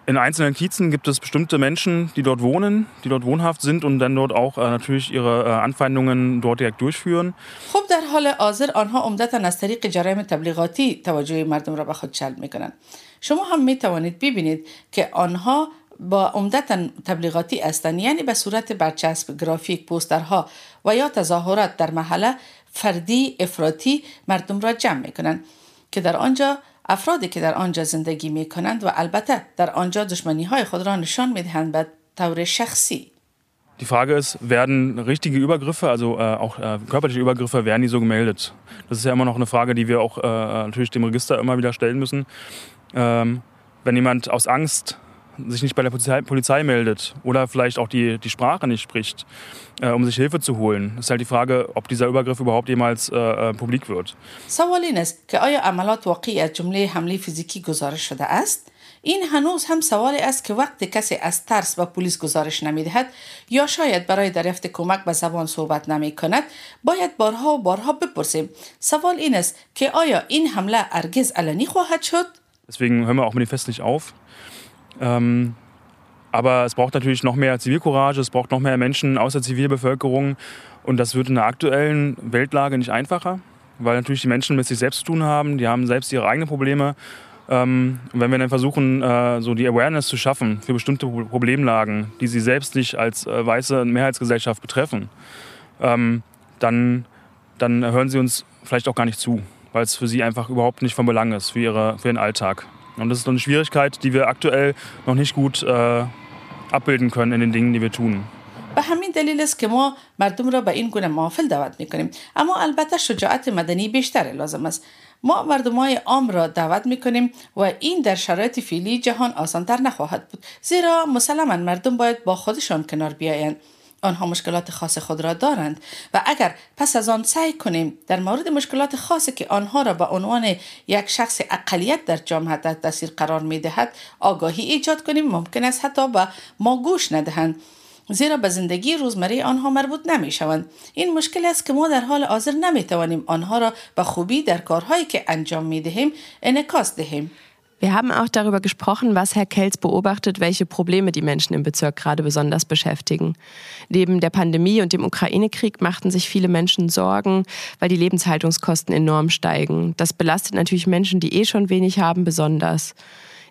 in einzelnen Kiezen gibt es bestimmte Menschen, die dort wohnen, die dort wohnhaft sind und dann dort auch äh, natürlich ihre äh, Anfeindungen dort direkt durchführen. خب در حال حاضر آنها عمدتا از طریق جرایم تبلیغاتی توجه مردم را به خود جلب می‌کنند شما هم می توانید ببینید که آنها با عمدتا تبلیغاتی هستند یعنی به صورت برچسب گرافیک پوسترها و یا تظاهرات در محله فردی افراطی مردم را جمع می‌کنند که در آنجا افرادی که در آنجا زندگی می کنند و البته در آنجا دشمنی های خود را نشان می دهند به طور شخصی. Die Frage ist, werden richtige Übergriffe, also äh, auch äh, körperliche Übergriffe, werden die so gemeldet? Das ist ja immer noch eine Frage, die wir auch äh, natürlich dem Register immer wieder stellen müssen. Ähm, wenn jemand aus Angst sich nicht bei der Polizei, Polizei meldet oder vielleicht auch die, die Sprache nicht spricht, äh, um sich Hilfe zu holen, ist halt die Frage, ob dieser Übergriff überhaupt jemals äh, publik wird. سوال این است که آیا عملات واقعی از جمله حمله فیزیکی گزارش شده است؟ این هنوز هم سوالی است که وقتی کسی از ترس به پلیس گزارش نمیدهد یا شاید برای دریافت کمک به زبان صحبت نمی کند باید بارها و بارها بپرسیم سوال این است که آیا این حمله ارگز علنی خواهد شد Deswegen hören wir auch mit dem Fest nicht auf. Ähm, aber es braucht natürlich noch mehr Zivilcourage, es braucht noch mehr Menschen aus der Zivilbevölkerung. Und das wird in der aktuellen Weltlage nicht einfacher, weil natürlich die Menschen mit sich selbst zu tun haben, die haben selbst ihre eigenen Probleme. Ähm, wenn wir dann versuchen, äh, so die Awareness zu schaffen für bestimmte Problemlagen, die sie selbst nicht als äh, weiße Mehrheitsgesellschaft betreffen, ähm, dann, dann hören sie uns vielleicht auch gar nicht zu, weil es für sie einfach überhaupt nicht von Belang ist für, ihre, für ihren Alltag. Und das ist eine Schwierigkeit, die wir aktuell noch nicht gut äh, abbilden können in den Dingen, die wir tun. به همین دلیل است که ما مردم را به این گونه محافل دعوت می کنیم اما البته شجاعت مدنی بیشتر لازم است. ما مردم های عام را دعوت می کنیم و این در شرایط فعلی جهان آسانتر نخواهد بود. زیرا مسلما مردم باید با خودشان کنار بیایند. آنها مشکلات خاص خود را دارند و اگر پس از آن سعی کنیم در مورد مشکلات خاصی که آنها را به عنوان یک شخص اقلیت در جامعه در تاثیر قرار می دهد آگاهی ایجاد کنیم ممکن است حتی به ما گوش ندهند زیرا به زندگی روزمره آنها مربوط نمی شوند. این مشکل است که ما در حال حاضر نمی توانیم آنها را به خوبی در کارهایی که انجام می دهیم انعکاس دهیم. Wir haben auch darüber gesprochen, was Herr Kelz beobachtet, welche Probleme die Menschen im Bezirk gerade besonders beschäftigen. Neben der Pandemie und dem Ukraine-Krieg machten sich viele Menschen Sorgen, weil die Lebenshaltungskosten enorm steigen. Das belastet natürlich Menschen, die eh schon wenig haben, besonders.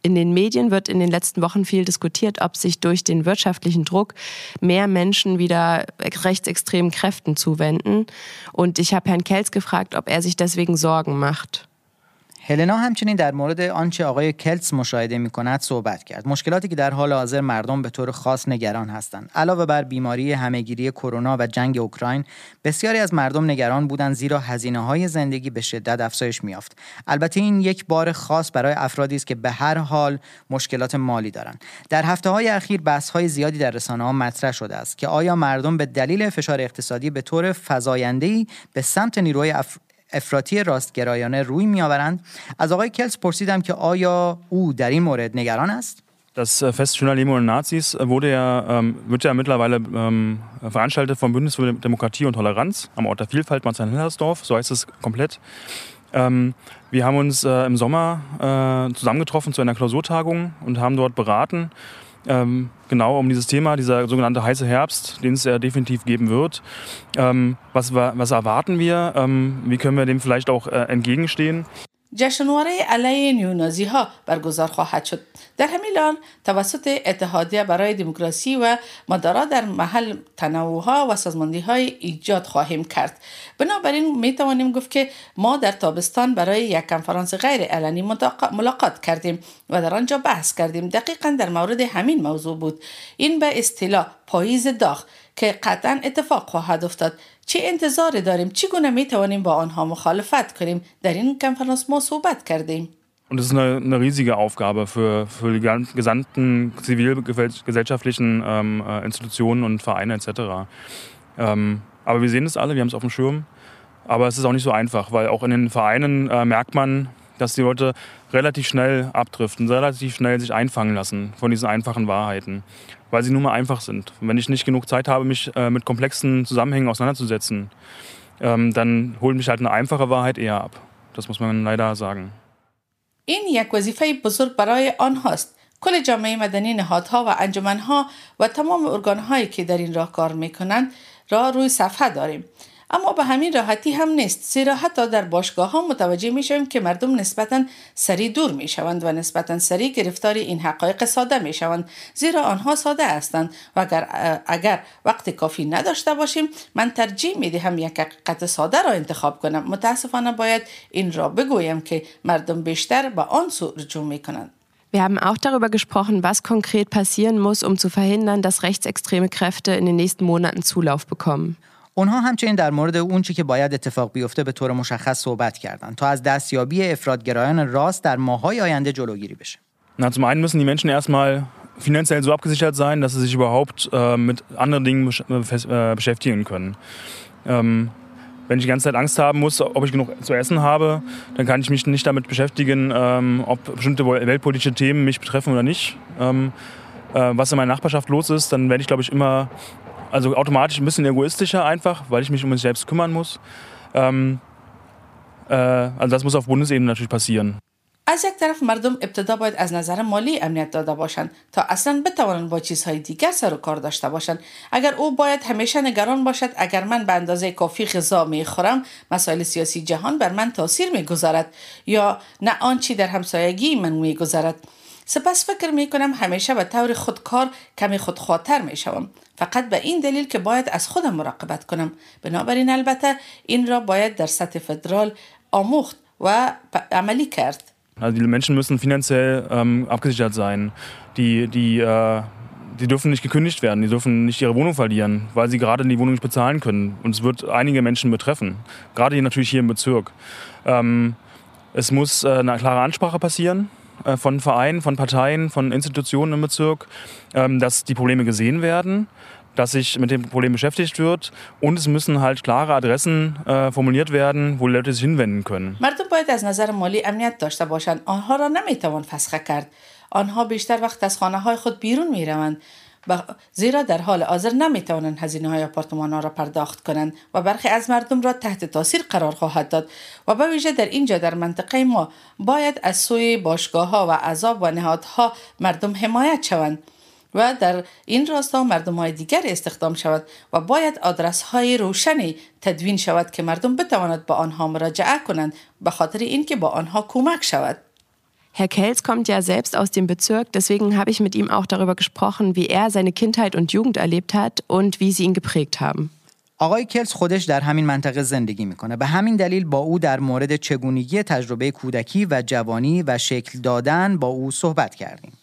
In den Medien wird in den letzten Wochen viel diskutiert, ob sich durch den wirtschaftlichen Druck mehr Menschen wieder rechtsextremen Kräften zuwenden. Und ich habe Herrn Kelz gefragt, ob er sich deswegen Sorgen macht. هلنا همچنین در مورد آنچه آقای کلتس مشاهده می کند صحبت کرد. مشکلاتی که در حال حاضر مردم به طور خاص نگران هستند. علاوه بر بیماری همهگیری کرونا و جنگ اوکراین بسیاری از مردم نگران بودند زیرا هزینه های زندگی به شدت افزایش میافت البته این یک بار خاص برای افرادی است که به هر حال مشکلات مالی دارند. در هفته های اخیر بحث های زیادی در رسانه ها مطرح شده است که آیا مردم به دلیل فشار اقتصادی به طور فزاینده به سمت نیروی. افراطی راستگرایانه روی میآورند از آقای کلس پرسیدم که آیا او در این مورد نگران است Das Fest Schöner Leben ohne Nazis wurde ja, ähm, wird ja mittlerweile ähm, veranstaltet vom Bündnis für Demokratie und Toleranz am Ort der Vielfalt Marzahn-Hellersdorf, so heißt es komplett. Ähm, wir haben uns äh, im Sommer äh, zusammengetroffen zu einer Klausurtagung und haben dort beraten, ähm, genau um dieses Thema, dieser sogenannte heiße Herbst, den es ja definitiv geben wird. Ähm, was, was, erwarten wir? Ähm, wie können wir dem vielleicht auch äh, entgegenstehen? جشنواره علیه نیونازی ها برگزار خواهد شد. در همین حال توسط اتحادیه برای دموکراسی و مدارا در محل تنوع ها و سازماندهی های ایجاد خواهیم کرد. بنابراین می توانیم گفت که ما در تابستان برای یک کنفرانس غیر علنی ملاقات کردیم و در آنجا بحث کردیم. دقیقا در مورد همین موضوع بود. این به اصطلاح پاییز داغ که قطعا اتفاق خواهد افتاد. چه انتظاری داریم چگونه می توانیم با آنها مخالفت کنیم در این کنفرانس ما صحبت کردیم Und das ist eine, eine riesige Aufgabe für, für die gesamten zivilgesellschaftlichen ähm, äh, Institutionen und Vereine etc. Ähm, aber wir sehen es alle, wir haben es auf dem Schirm. Aber es ist auch nicht so einfach, weil auch in den Vereinen äh, merkt man, dass die Leute relativ schnell abdriften, relativ schnell sich einfangen lassen von diesen einfachen Wahrheiten, weil sie nun mal einfach sind. Und wenn ich nicht genug Zeit habe, mich äh, mit komplexen Zusammenhängen auseinanderzusetzen, ähm, dann holt mich halt eine einfache Wahrheit eher ab. Das muss man leider sagen. این یک وظیفه بزرگ برای آنهاست کل جامعه مدنی نهادها و انجمنها و تمام ارگانهایی که در این راه کار میکنند را روی صفحه داریم اما به همین راحتی هم نیست. زیرا حتی در باشگاه ها متوجه می شویم که مردم نسبتا سری دور می شوند و نسبتا سری گرفتار این حقایق ساده می شوند زیرا آنها ساده هستند. و اگر, اگر وقت کافی نداشته باشیم من ترجیح می دهم یک حقیقت ساده را انتخاب کنم. متاسفانه باید این را بگویم که مردم بیشتر به آن سو رجوع می کنند Wir haben auch darüber gesprochen, was konkret passieren muss, um zu verhindern, dass rechtsextreme Kräfte in den nächsten Monaten Zulauf bekommen. اونها همچنین در مورد اون چی که باید اتفاق بیفته به طور مشخص صحبت کردند تا از دستیابی افرادگرایان راست در ماههای آینده جلوگیری بشه. Na, zum einen müssen die Menschen erstmal finanziell so abgesichert sein, dass sie sich überhaupt äh, mit anderen Dingen besch äh, beschäftigen können. Ähm, wenn ich die ganze Zeit Angst haben muss, ob ich genug zu essen habe, dann kann ich mich nicht damit beschäftigen, ähm, ob bestimmte weltpolitische Themen mich betreffen oder nicht. Ähm, äh, was in meiner Nachbarschaft los ist, dann werde ich, glaube ich, immer, also automatisch ein bisschen egoistischer einfach, weil ich mich um mich selbst kümmern muss. Ähm, äh, also das muss auf Bundesebene natürlich passieren. از یک طرف مردم ابتدا باید از نظر مالی امنیت داده باشند تا اصلا بتوانند با چیزهای دیگر سر و کار داشته باشند اگر او باید همیشه نگران باشد اگر من به اندازه کافی غذا می خورم مسائل سیاسی جهان بر من تاثیر می گذارد یا نه آنچه در همسایگی من می گذارد سپس فکر می کنم همیشه به طور خودکار کمی خودخاطر می شوم فقط به این دلیل که باید از خودم مراقبت کنم بنابراین البته این را باید در سطح فدرال آموخت و عملی کرد Also die Menschen müssen finanziell ähm, abgesichert sein. Die, die, äh, die dürfen nicht gekündigt werden, die dürfen nicht ihre Wohnung verlieren, weil sie gerade die Wohnung nicht bezahlen können. Und es wird einige Menschen betreffen, gerade hier natürlich hier im Bezirk. Ähm, es muss äh, eine klare Ansprache passieren äh, von Vereinen, von Parteien, von Institutionen im Bezirk, ähm, dass die Probleme gesehen werden dass sich mit dem Problem beschäftigt wird und es müssen halt klare Adressen äh, formuliert werden, wo Leute sich hinwenden können. مردم باید از نظر مالی امنیت داشته باشند. آنها را نمیتوان فسخ کرد. آنها بیشتر وقت از خانه های خود بیرون می روند. زیرا در حال حاضر نمی‌توانند هزینه های آپارتمان ها را پرداخت کنند و برخی از مردم را تحت تاثیر قرار خواهد داد و به ویژه در اینجا در منطقه ما باید از سوی باشگاه ها و عذاب و نهادها مردم حمایت شوند و در این راستا مردم های دیگر استخدام شود و باید آدرس های روشنی تدوین شود که مردم بتواند با آنها مراجعه کنند به خاطر اینکه با آنها کمک شود. Herr Kelz kommt ja selbst aus dem Bezirk, deswegen habe ich mit ihm auch darüber gesprochen, wie er seine Kindheit und Jugend erlebt hat und wie sie ihn geprägt haben. آقای کلز خودش در همین منطقه زندگی میکنه به همین دلیل با او در مورد چگونگی تجربه کودکی و جوانی و شکل دادن با او صحبت کردیم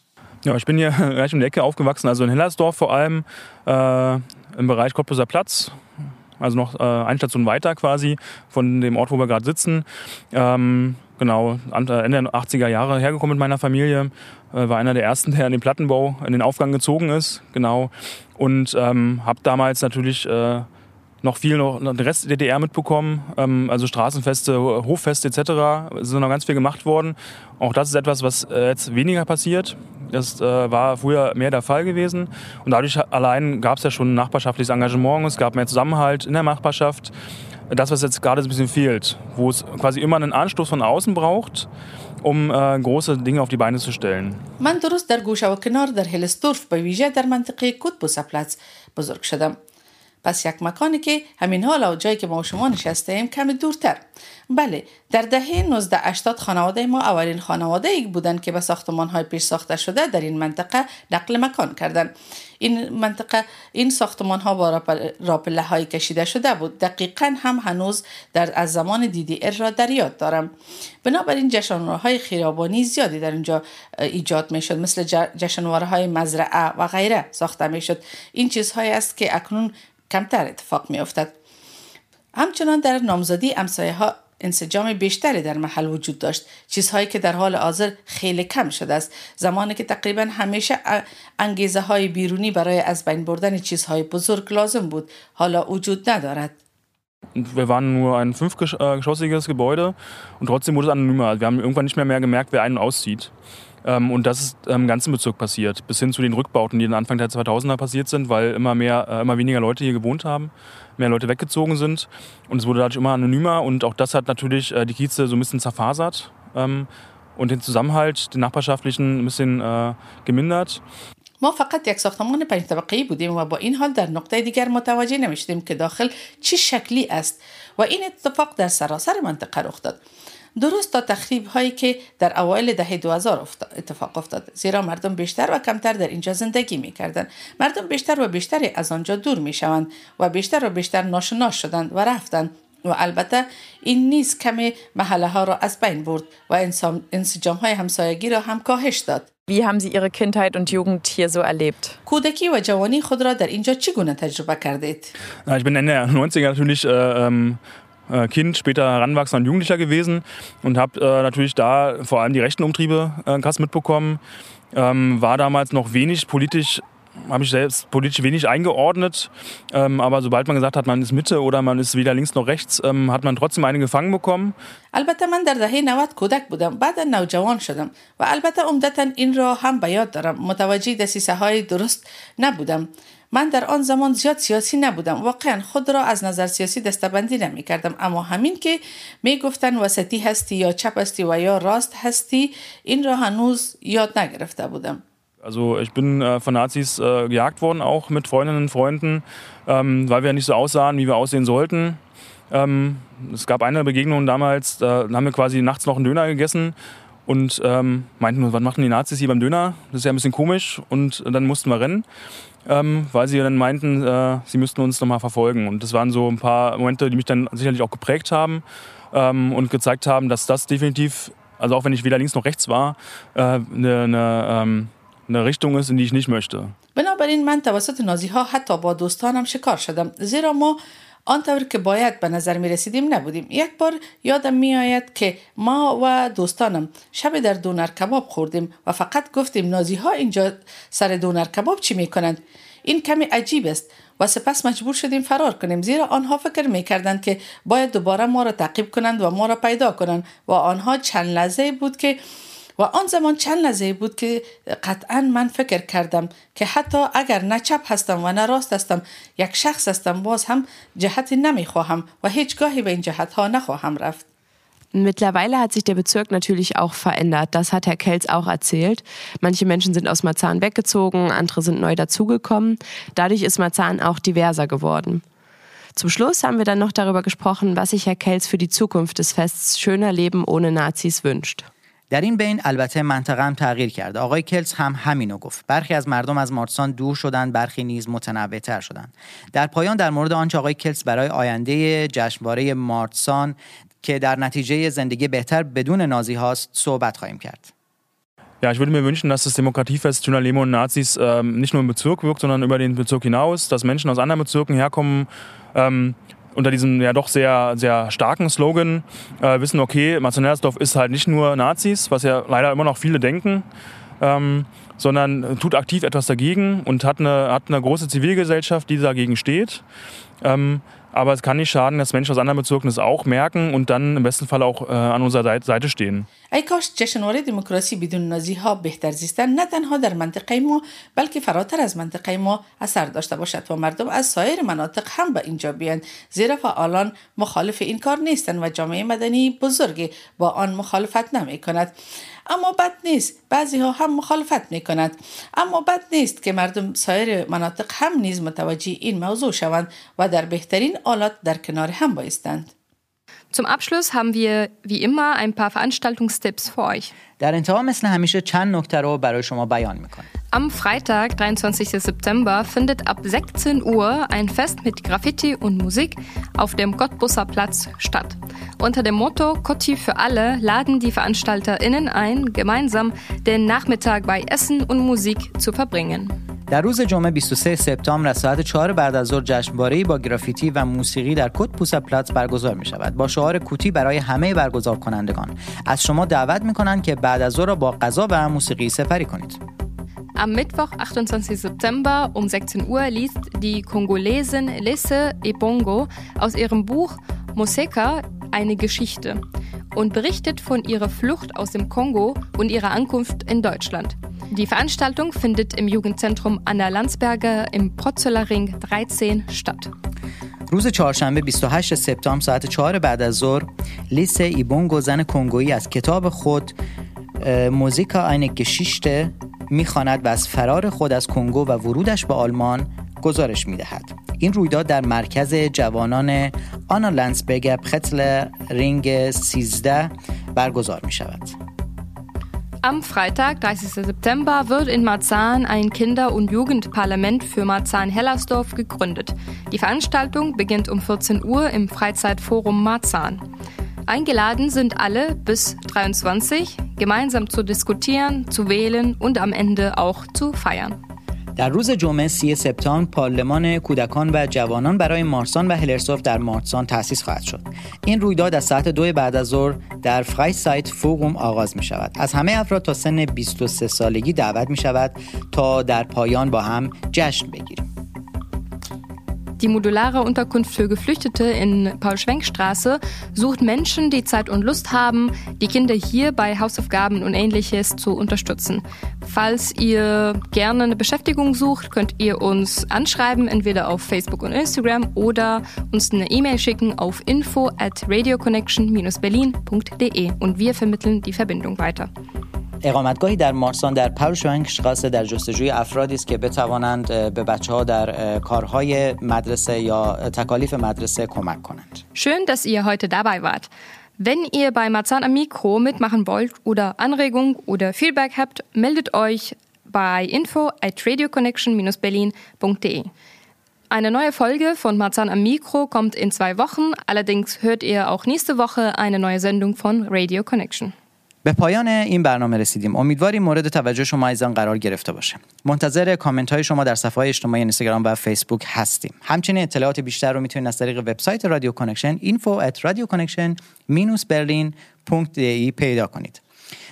Ja, ich bin hier gleich um die Ecke aufgewachsen, also in Hellersdorf vor allem, äh, im Bereich Cottbuser Platz. Also noch äh, eine Station weiter quasi von dem Ort, wo wir gerade sitzen. Ähm, genau, Ende der 80er Jahre hergekommen mit meiner Familie. Äh, war einer der ersten, der in den Plattenbau in den Aufgang gezogen ist. Genau. Und ähm, habe damals natürlich äh, noch viel noch den Rest der DDR mitbekommen. Ähm, also Straßenfeste, Hoffeste etc. sind noch ganz viel gemacht worden. Auch das ist etwas, was äh, jetzt weniger passiert. Das äh, war früher mehr der Fall gewesen. Und dadurch allein gab es ja schon ein nachbarschaftliches Engagement. Es gab mehr Zusammenhalt in der Nachbarschaft Das, was jetzt gerade so ein bisschen fehlt, wo es quasi immer einen Anstoß von außen braucht, um äh, große Dinge auf die Beine zu stellen. من درست در گوشه و کنار در هلستورف به ویژه در منطقه کوتبوسا پلاتس بزرگ شدم. پس یک مکانی که همین حال و جایی که ما شما نشسته ایم کمی دورتر. بله در دهه 1980 خانواده ما اولین خانواده ای بودند که به ساختمان های پیش ساخته شده در این منطقه نقل مکان کردند. این منطقه این ساختمان ها با راپله های کشیده شده بود. دقیقا هم هنوز در از زمان دیدی ار را در یاد دارم. بنابراین جشنواره های خیابانی زیادی در اینجا ایجاد می شد مثل جشنواره های مزرعه و غیره ساخته می شد این چیزهایی است که اکنون کمتر اتفاق می افتد. همچنان در نامزدی امسایه ها انسجام بیشتری در محل وجود داشت چیزهایی که در حال حاضر خیلی کم شده است زمانی که تقریبا همیشه انگیزه های بیرونی برای از بین بردن چیزهای بزرگ لازم بود حالا وجود ندارد Wir waren nur ein fünfgeschossiges Gebäude und trotzdem wurde es anonymer. Wir haben irgendwann nicht mehr, mehr gemerkt, wer einen auszieht. Ähm, und das ist im ganzen Bezirk passiert, bis hin zu den Rückbauten, die dann Anfang der 2000er passiert sind, weil immer, mehr, äh, immer weniger Leute hier gewohnt haben, mehr Leute weggezogen sind. Und es wurde dadurch immer anonymer und auch das hat natürlich äh, die Kieze so ein bisschen zerfasert ähm, und den Zusammenhalt, den nachbarschaftlichen, ein bisschen äh, gemindert. ما فقط یک ساختمان پنج طبقه بودیم و با این حال در نقطه دیگر متوجه نمیشدیم که داخل چه شکلی است و این اتفاق در سراسر منطقه رخ داد درست تا تخریب هایی که در اوایل دهه 2000 اتفاق افتاد زیرا مردم بیشتر و کمتر در اینجا زندگی می کردند مردم بیشتر و بیشتر از آنجا دور می شوند و بیشتر و بیشتر ناشناس شدند و رفتند و البته این نیز کمی محله ها را از بین برد و انسجام های همسایگی را هم کاهش داد Wie haben Sie Ihre Kindheit und Jugend hier so erlebt? کودکی و جوانی خود را در اینجا چگونه تجربه کردید؟ Ich bin Ende der 90er natürlich äh, ähm, äh, Kind, später Heranwachsender und Jugendlicher gewesen und habe äh, natürlich da vor allem die rechten Umtriebe äh, krass mitbekommen. Ähm, war damals noch wenig politisch habe ich selbst politisch wenig eingeordnet. Ähm, aber sobald man gesagt hat, man ist Mitte oder man ist weder links noch rechts, ähm, hat man trotzdem eine gefangen bekommen. البته من در دهه 90 کودک بودم بعد نوجوان شدم و البته عمدتا این را هم به یاد دارم متوجه دسیسه های درست نبودم من در آن زمان زیاد سیاسی نبودم واقعا خود را از نظر سیاسی دستبندی نمی کردم اما همین که می گفتن وسطی هستی یا چپ هستی و یا راست هستی این را هنوز یاد نگرفته بودم Also ich bin äh, von Nazis äh, gejagt worden, auch mit Freundinnen und Freunden, ähm, weil wir nicht so aussahen, wie wir aussehen sollten. Ähm, es gab eine Begegnung damals, da haben wir quasi nachts noch einen Döner gegessen und ähm, meinten, was machen die Nazis hier beim Döner? Das ist ja ein bisschen komisch. Und dann mussten wir rennen, ähm, weil sie dann meinten, äh, sie müssten uns nochmal verfolgen. Und das waren so ein paar Momente, die mich dann sicherlich auch geprägt haben ähm, und gezeigt haben, dass das definitiv, also auch wenn ich weder links noch rechts war, äh, eine, eine, ähm, eine Richtung ist, in die ich nicht möchte. بنابراین من توسط نازی ها حتی با دوستانم شکار شدم زیرا ما آنطور که باید به نظر می رسیدیم نبودیم. یک بار یادم می آید که ما و دوستانم شب در دونر کباب خوردیم و فقط گفتیم نازی ها اینجا سر دونر کباب چی می کنند این کمی عجیب است و سپس مجبور شدیم فرار کنیم. زیرا آنها فکر می کردند که باید دوباره ما را تعقیب کنند و ما را پیدا کنند و آنها چند لحظه بود که و آن زمان چند لحظه بود که قطعا من فکر کردم که حتی اگر نه چپ هستم و نه راست هستم یک شخص هستم باز هم جهتی نمیخواهم و هیچگاهی به این جهت ها نخواهم رفت Mittlerweile hat sich der Bezirk natürlich auch verändert. Das hat Herr Kelz auch erzählt. Manche Menschen sind aus Marzahn weggezogen, andere sind neu dazugekommen. Dadurch ist Marzahn auch diverser geworden. Zum Schluss haben wir dann noch darüber gesprochen, was sich Herr Kelz für die Zukunft des Fests Schöner Leben ohne Nazis wünscht. در این بین البته منطقه هم تغییر کرده. آقای کلز هم همینو گفت. برخی از مردم از مارسان دور شدند برخی نیز متنوعتر شدند. در پایان در مورد آنچه آقای کلز برای آینده جشنواره مارسان که در نتیجه زندگی بهتر بدون نازی هاست صحبت خواهیم کرد. Ja, ich würde mir wünschen, dass das Demokratiefest Schöner Leben und Nazis ähm, nicht nur im Bezirk wirkt, sondern über den Bezirk hinaus, dass Menschen aus anderen Bezirken herkommen, ähm, unter diesem ja doch sehr, sehr starken Slogan äh, wissen, okay, Marzenellersdorf ist halt nicht nur Nazis, was ja leider immer noch viele denken, ähm, sondern tut aktiv etwas dagegen und hat eine, hat eine große Zivilgesellschaft, die dagegen steht. Ähm, aber es kann nicht schaden, dass Menschen aus anderen Bezirken das auch merken und dann im besten Fall auch äh, an unserer Seite stehen. ای کاش جشنواره دموکراسی بدون نازی ها بهتر زیستن نه تنها در منطقه ما بلکه فراتر از منطقه ما اثر داشته باشد و مردم از سایر مناطق هم به اینجا بیاند زیرا فعالان مخالف این کار نیستند و جامعه مدنی بزرگی با آن مخالفت نمی کند اما بد نیست بعضی ها هم مخالفت می کند اما بد نیست که مردم سایر مناطق هم نیز متوجه این موضوع شوند و در بهترین آلات در کنار هم بایستند Zum Abschluss haben wir wie immer ein paar Veranstaltungstipps für euch. در انتها مثل همیشه چند نکته رو برای شما بیان می‌کنم. Am Freitag, 23. September, findet ab 16 Uhr ein Fest mit Graffiti und Musik auf dem Cottbusser Platz statt. Unter dem Motto Cotti für alle laden die VeranstalterInnen ein, gemeinsam den Nachmittag bei Essen und Musik zu verbringen. در روز جمعه 23 سپتامبر از ساعت 4 بعد از ظهر جشنواره‌ای با گرافیتی و موسیقی در کت پوسا پلاتس برگزار می شود با شعار کوتی برای همه برگزار کنندگان از شما دعوت می کنند که بعد از ظهر را با غذا و موسیقی سپری کنید Am Mittwoch, 28. September um 16 Uhr liest die Kongolesin Lisse Ebongo aus ihrem Buch Moseka eine Geschichte und berichtet von ihrer Flucht aus dem Kongo und ihrer Ankunft in Deutschland. Die Veranstaltung findet im Jugendzentrum Anna Landsberger im Protzeler Ring 13 statt. روز چهارشنبه 28 سپتامبر ساعت 4 بعد از ظهر لیسه ایبونگو زن کنگویی از کتاب خود موزیکا eine Geschichte می‌خواند و از فرار خود از کنگو و ورودش به آلمان گزارش می‌دهد این رویداد در مرکز جوانان آنا لنسبرگ پختل رینگ 13 برگزار می شود. Am Freitag, 30. September, wird in Marzahn ein Kinder- und Jugendparlament für Marzahn-Hellersdorf gegründet. Die Veranstaltung beginnt um 14 Uhr im Freizeitforum Marzahn. Eingeladen sind alle bis 23, gemeinsam zu diskutieren, zu wählen und am Ende auch zu feiern. در روز جمعه 3 سپتامبر پارلمان کودکان و جوانان برای مارسان و هلرسوف در مارسان تأسیس خواهد شد. این رویداد از ساعت دو بعد از ظهر در فرای سایت فوقوم آغاز می شود. از همه افراد تا سن 23 سالگی دعوت می شود تا در پایان با هم جشن بگیریم. Die modulare Unterkunft für Geflüchtete in Paul-Schwenk-Straße sucht Menschen, die Zeit und Lust haben, die Kinder hier bei Hausaufgaben und ähnliches zu unterstützen. Falls ihr gerne eine Beschäftigung sucht, könnt ihr uns anschreiben, entweder auf Facebook und Instagram oder uns eine E-Mail schicken auf info at radioconnection-berlin.de und wir vermitteln die Verbindung weiter. اقامتگاهی در مارسان در پاول شوانگشتراسه در جستجوی افرادی است که بتوانند به بچه ها در کارهای مدرسه یا تکالیف مدرسه کمک کنند. Schön, dass ihr heute dabei wart. Wenn ihr bei Marzahn am Mikro mitmachen wollt oder Anregung oder Feedback habt, meldet euch bei info at radioconnection-berlin.de. Eine neue Folge von Marzahn am Mikro kommt in zwei Wochen. Allerdings hört ihr auch nächste Woche eine neue Sendung von Radio Connection. به پایان این برنامه رسیدیم. امیدواریم مورد توجه شما ایزان قرار گرفته باشه. منتظر کامنت های شما در صفحه اجتماعی اینستاگرام و فیسبوک هستیم. همچنین اطلاعات بیشتر رو می‌تونید از طریق وبسایت رادیو کانکشن info at radioconnection-berlin.de پیدا کنید.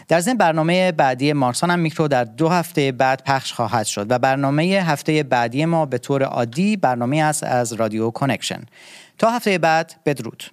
در ضمن برنامه بعدی مارسان هم میکرو در دو هفته بعد پخش خواهد شد و برنامه هفته بعدی ما به طور عادی برنامه است از رادیو کانکشن. تا هفته بعد بدرود.